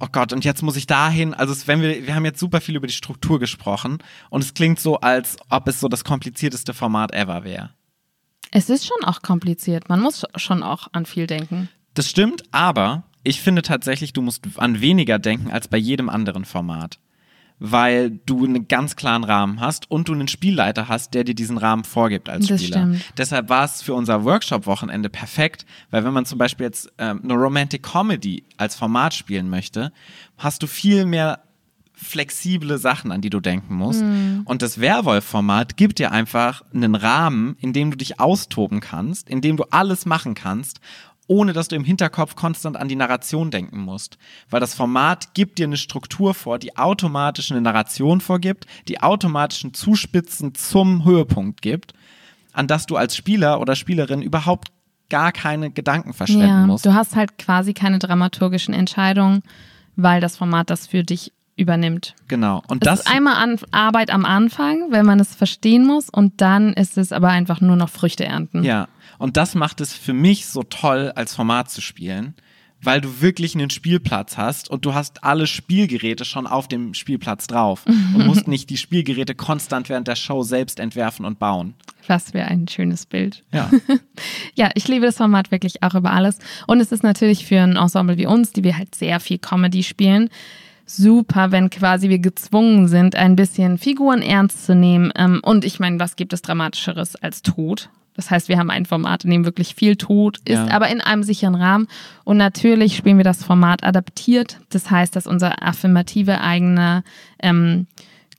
[SPEAKER 1] oh Gott, und jetzt muss ich dahin. Also es, wenn wir, wir haben jetzt super viel über die Struktur gesprochen und es klingt so, als ob es so das komplizierteste Format ever wäre.
[SPEAKER 2] Es ist schon auch kompliziert. Man muss schon auch an viel denken.
[SPEAKER 1] Das stimmt, aber ich finde tatsächlich, du musst an weniger denken als bei jedem anderen Format. Weil du einen ganz klaren Rahmen hast und du einen Spielleiter hast, der dir diesen Rahmen vorgibt als
[SPEAKER 2] Das
[SPEAKER 1] Spieler.
[SPEAKER 2] stimmt.
[SPEAKER 1] Deshalb war es für unser Workshop-Wochenende perfekt, weil wenn man zum Beispiel jetzt ähm, eine Romantic Comedy als Format spielen möchte, hast du viel mehr flexible Sachen, an die du denken musst.
[SPEAKER 2] Mhm.
[SPEAKER 1] Und das Werwolf-Format gibt dir einfach einen Rahmen, in dem du dich austoben kannst, in dem du alles machen kannst, ohne dass du im Hinterkopf konstant an die Narration denken musst. Weil das Format gibt dir eine Struktur vor, die automatisch eine Narration vorgibt, die automatischen Zuspitzen zum Höhepunkt gibt, an das du als Spieler oder Spielerin überhaupt gar keine Gedanken verschwenden
[SPEAKER 2] Ja,
[SPEAKER 1] musst.
[SPEAKER 2] du hast halt quasi keine dramaturgischen Entscheidungen, weil das Format das für dich übernimmt.
[SPEAKER 1] Genau. Und
[SPEAKER 2] Das
[SPEAKER 1] das
[SPEAKER 2] ist einmal an Arbeit am Anfang, wenn man es verstehen muss, und dann ist es aber einfach nur noch Früchte ernten.
[SPEAKER 1] Ja, und das macht es für mich so toll, als Format zu spielen, weil du wirklich einen Spielplatz hast und du hast alle Spielgeräte schon auf dem Spielplatz drauf und musst nicht die Spielgeräte konstant während der Show selbst entwerfen und bauen.
[SPEAKER 2] Was wäre ein schönes Bild.
[SPEAKER 1] Ja,
[SPEAKER 2] Ja, ich liebe das Format wirklich auch über alles. Und es ist natürlich für ein Ensemble wie uns, die wir halt sehr viel Comedy spielen, super, wenn quasi wir gezwungen sind, ein bisschen Figuren ernst zu nehmen. Ähm, Und ich meine, was gibt es Dramatischeres als Tod? Das heißt, wir haben ein Format, in dem wirklich viel Tod ist,
[SPEAKER 1] Ja.
[SPEAKER 2] aber in einem sicheren Rahmen. Und natürlich spielen wir das Format adaptiert. Das heißt, dass unser affirmative eigener ähm,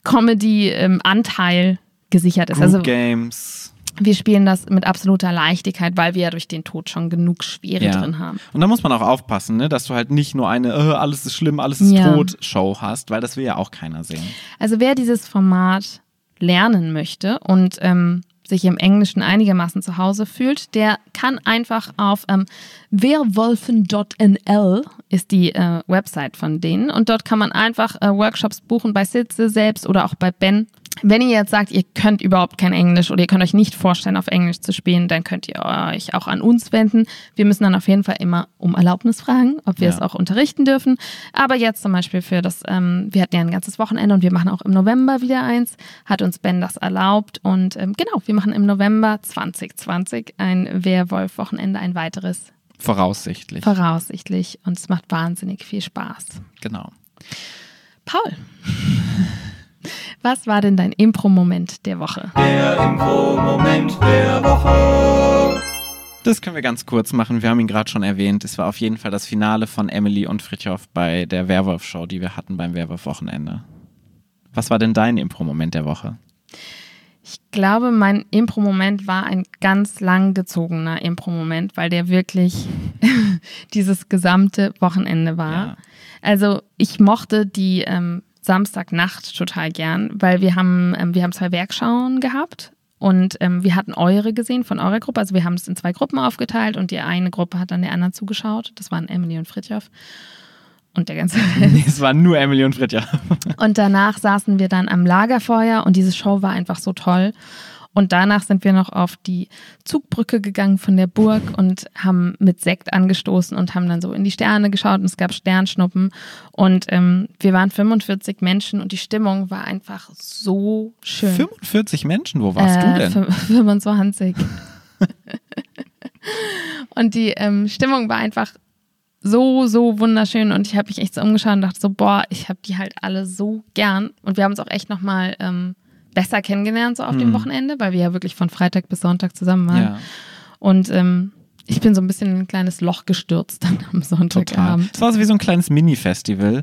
[SPEAKER 2] Comedy-Anteil gesichert ist.
[SPEAKER 1] Group
[SPEAKER 2] Also
[SPEAKER 1] Games.
[SPEAKER 2] Wir spielen das mit absoluter Leichtigkeit, weil wir ja durch den Tod schon genug Schwere
[SPEAKER 1] Ja.
[SPEAKER 2] drin haben.
[SPEAKER 1] Und da muss man auch aufpassen, ne, dass du halt nicht nur eine äh, alles ist schlimm, alles ist
[SPEAKER 2] Ja.
[SPEAKER 1] tot Show hast, weil das will ja auch keiner sehen.
[SPEAKER 2] Also wer dieses Format lernen möchte und ähm, sich im Englischen einigermaßen zu Hause fühlt, der kann einfach auf ähm, werwolfen.nl ist die äh, Website von denen und dort kann man einfach äh, Workshops buchen bei Sitze selbst oder auch bei Ben. Wenn ihr jetzt sagt, ihr könnt überhaupt kein Englisch oder ihr könnt euch nicht vorstellen, auf Englisch zu spielen, dann könnt ihr euch auch an uns wenden. Wir müssen dann auf jeden Fall immer um Erlaubnis fragen, ob wir
[SPEAKER 1] Ja.
[SPEAKER 2] es auch unterrichten dürfen. Aber jetzt zum Beispiel für das, ähm, wir hatten ja ein ganzes Wochenende und wir machen auch im November wieder eins, hat uns Ben das erlaubt. Und ähm, genau, wir machen im November 2020 ein Werwolf-Wochenende, ein weiteres
[SPEAKER 1] Voraussichtlich.
[SPEAKER 2] voraussichtlich. Und es macht wahnsinnig viel Spaß.
[SPEAKER 1] genau.
[SPEAKER 2] Paul, was war denn dein Impro-Moment der Woche?
[SPEAKER 3] Der Info-Moment der Woche.
[SPEAKER 1] Das können wir ganz kurz machen. Wir haben ihn gerade schon erwähnt. Es war auf jeden Fall das Finale von Emily und Fritjof bei der Werwolf-Show, die wir hatten beim Werwolf-Wochenende. Was war denn dein Impro-Moment der Woche?
[SPEAKER 2] Ich glaube, mein Impro-Moment war ein ganz lang gezogener Impro-Moment, weil der wirklich dieses gesamte Wochenende war.
[SPEAKER 1] Ja.
[SPEAKER 2] Also ich mochte die ähm, Samstagnacht total gern, weil wir haben, ähm, wir haben zwei Werkschauen gehabt Und ähm, wir hatten eure gesehen von eurer Gruppe. Also wir haben es in zwei Gruppen aufgeteilt und die eine Gruppe hat dann der anderen zugeschaut. Das waren Emily und Fritjof. Und der ganze
[SPEAKER 1] Nee, es waren nur Emily und Fritja.
[SPEAKER 2] Und danach saßen wir dann am Lagerfeuer und diese Show war einfach so toll. Und danach sind wir noch auf die Zugbrücke gegangen von der Burg und haben mit Sekt angestoßen und haben dann so in die Sterne geschaut und es gab Sternschnuppen. Und ähm, wir waren 45 Menschen und die Stimmung war einfach so schön.
[SPEAKER 1] 45 Menschen, wo warst
[SPEAKER 2] Äh,
[SPEAKER 1] du denn?
[SPEAKER 2] fün- 25. und die ähm, Stimmung war einfach so, so wunderschön und ich habe mich echt so umgeschaut und dachte so, boah, ich habe die halt alle so gern und wir haben uns auch echt nochmal ähm, besser kennengelernt so auf dem Wochenende, weil wir ja wirklich von Freitag bis Sonntag zusammen waren.
[SPEAKER 1] Ja,
[SPEAKER 2] Und ähm, ich bin so ein bisschen in ein kleines Loch gestürzt dann am. Sonntagabend.
[SPEAKER 1] Es war so wie so ein kleines Mini-Festival,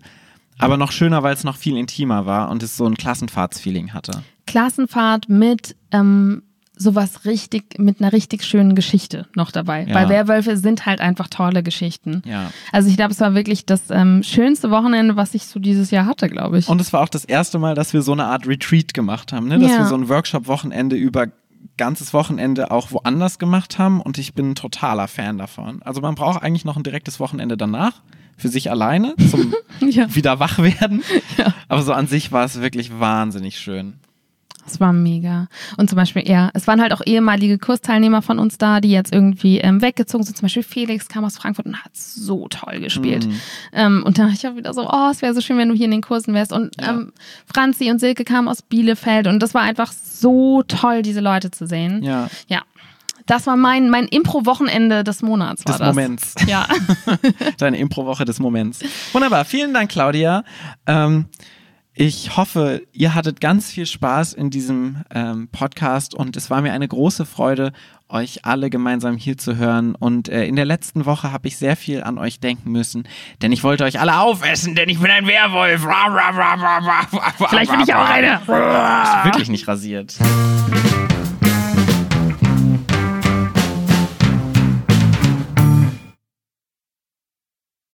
[SPEAKER 1] aber noch schöner, weil es noch viel intimer war und es so ein Klassenfahrtsfeeling hatte.
[SPEAKER 2] Klassenfahrt mit ähm, sowas richtig, mit einer richtig schönen Geschichte noch dabei.
[SPEAKER 1] Ja.
[SPEAKER 2] Weil Werwölfe sind halt einfach tolle Geschichten.
[SPEAKER 1] Ja.
[SPEAKER 2] Also ich glaube, es war wirklich das ähm, schönste Wochenende, was ich so dieses Jahr hatte, glaube ich.
[SPEAKER 1] Und es war auch das erste Mal, dass wir so eine Art Retreat gemacht haben, ne? dass
[SPEAKER 2] Ja.
[SPEAKER 1] wir so ein Workshop-Wochenende über ganzes Wochenende auch woanders gemacht haben und ich bin ein totaler Fan davon. Also man braucht eigentlich noch ein direktes Wochenende danach für sich alleine zum
[SPEAKER 2] ja,
[SPEAKER 1] wieder wach werden.
[SPEAKER 2] Ja.
[SPEAKER 1] Aber so an sich war es wirklich wahnsinnig schön.
[SPEAKER 2] Es war mega. Und zum Beispiel, ja, es waren halt auch ehemalige Kursteilnehmer von uns da, die jetzt irgendwie ähm, weggezogen sind. Zum Beispiel Felix kam aus Frankfurt und hat so toll gespielt.
[SPEAKER 1] Mhm.
[SPEAKER 2] Ähm, und dann war ich auch wieder so, oh, es wäre so schön, wenn du hier in den Kursen wärst. Und
[SPEAKER 1] Ja.
[SPEAKER 2] ähm, Franzi und Silke kamen aus Bielefeld und das war einfach so toll, diese Leute zu sehen.
[SPEAKER 1] Ja,
[SPEAKER 2] Ja. Das war mein, mein Impro-Wochenende des Monats. War
[SPEAKER 1] des
[SPEAKER 2] das.
[SPEAKER 1] Moments.
[SPEAKER 2] Ja.
[SPEAKER 1] Deine Impro-Woche des Moments. Wunderbar. Vielen Dank, Claudia. Ähm, ich hoffe, ihr hattet ganz viel Spaß in diesem ähm, Podcast und es war mir eine große Freude, euch alle gemeinsam hier zu hören. Und äh, in der letzten Woche habe ich sehr viel an euch denken müssen, denn ich wollte euch alle aufessen, denn ich bin ein Werwolf.
[SPEAKER 2] Vielleicht bin ich auch eine.
[SPEAKER 1] Ist wirklich nicht rasiert.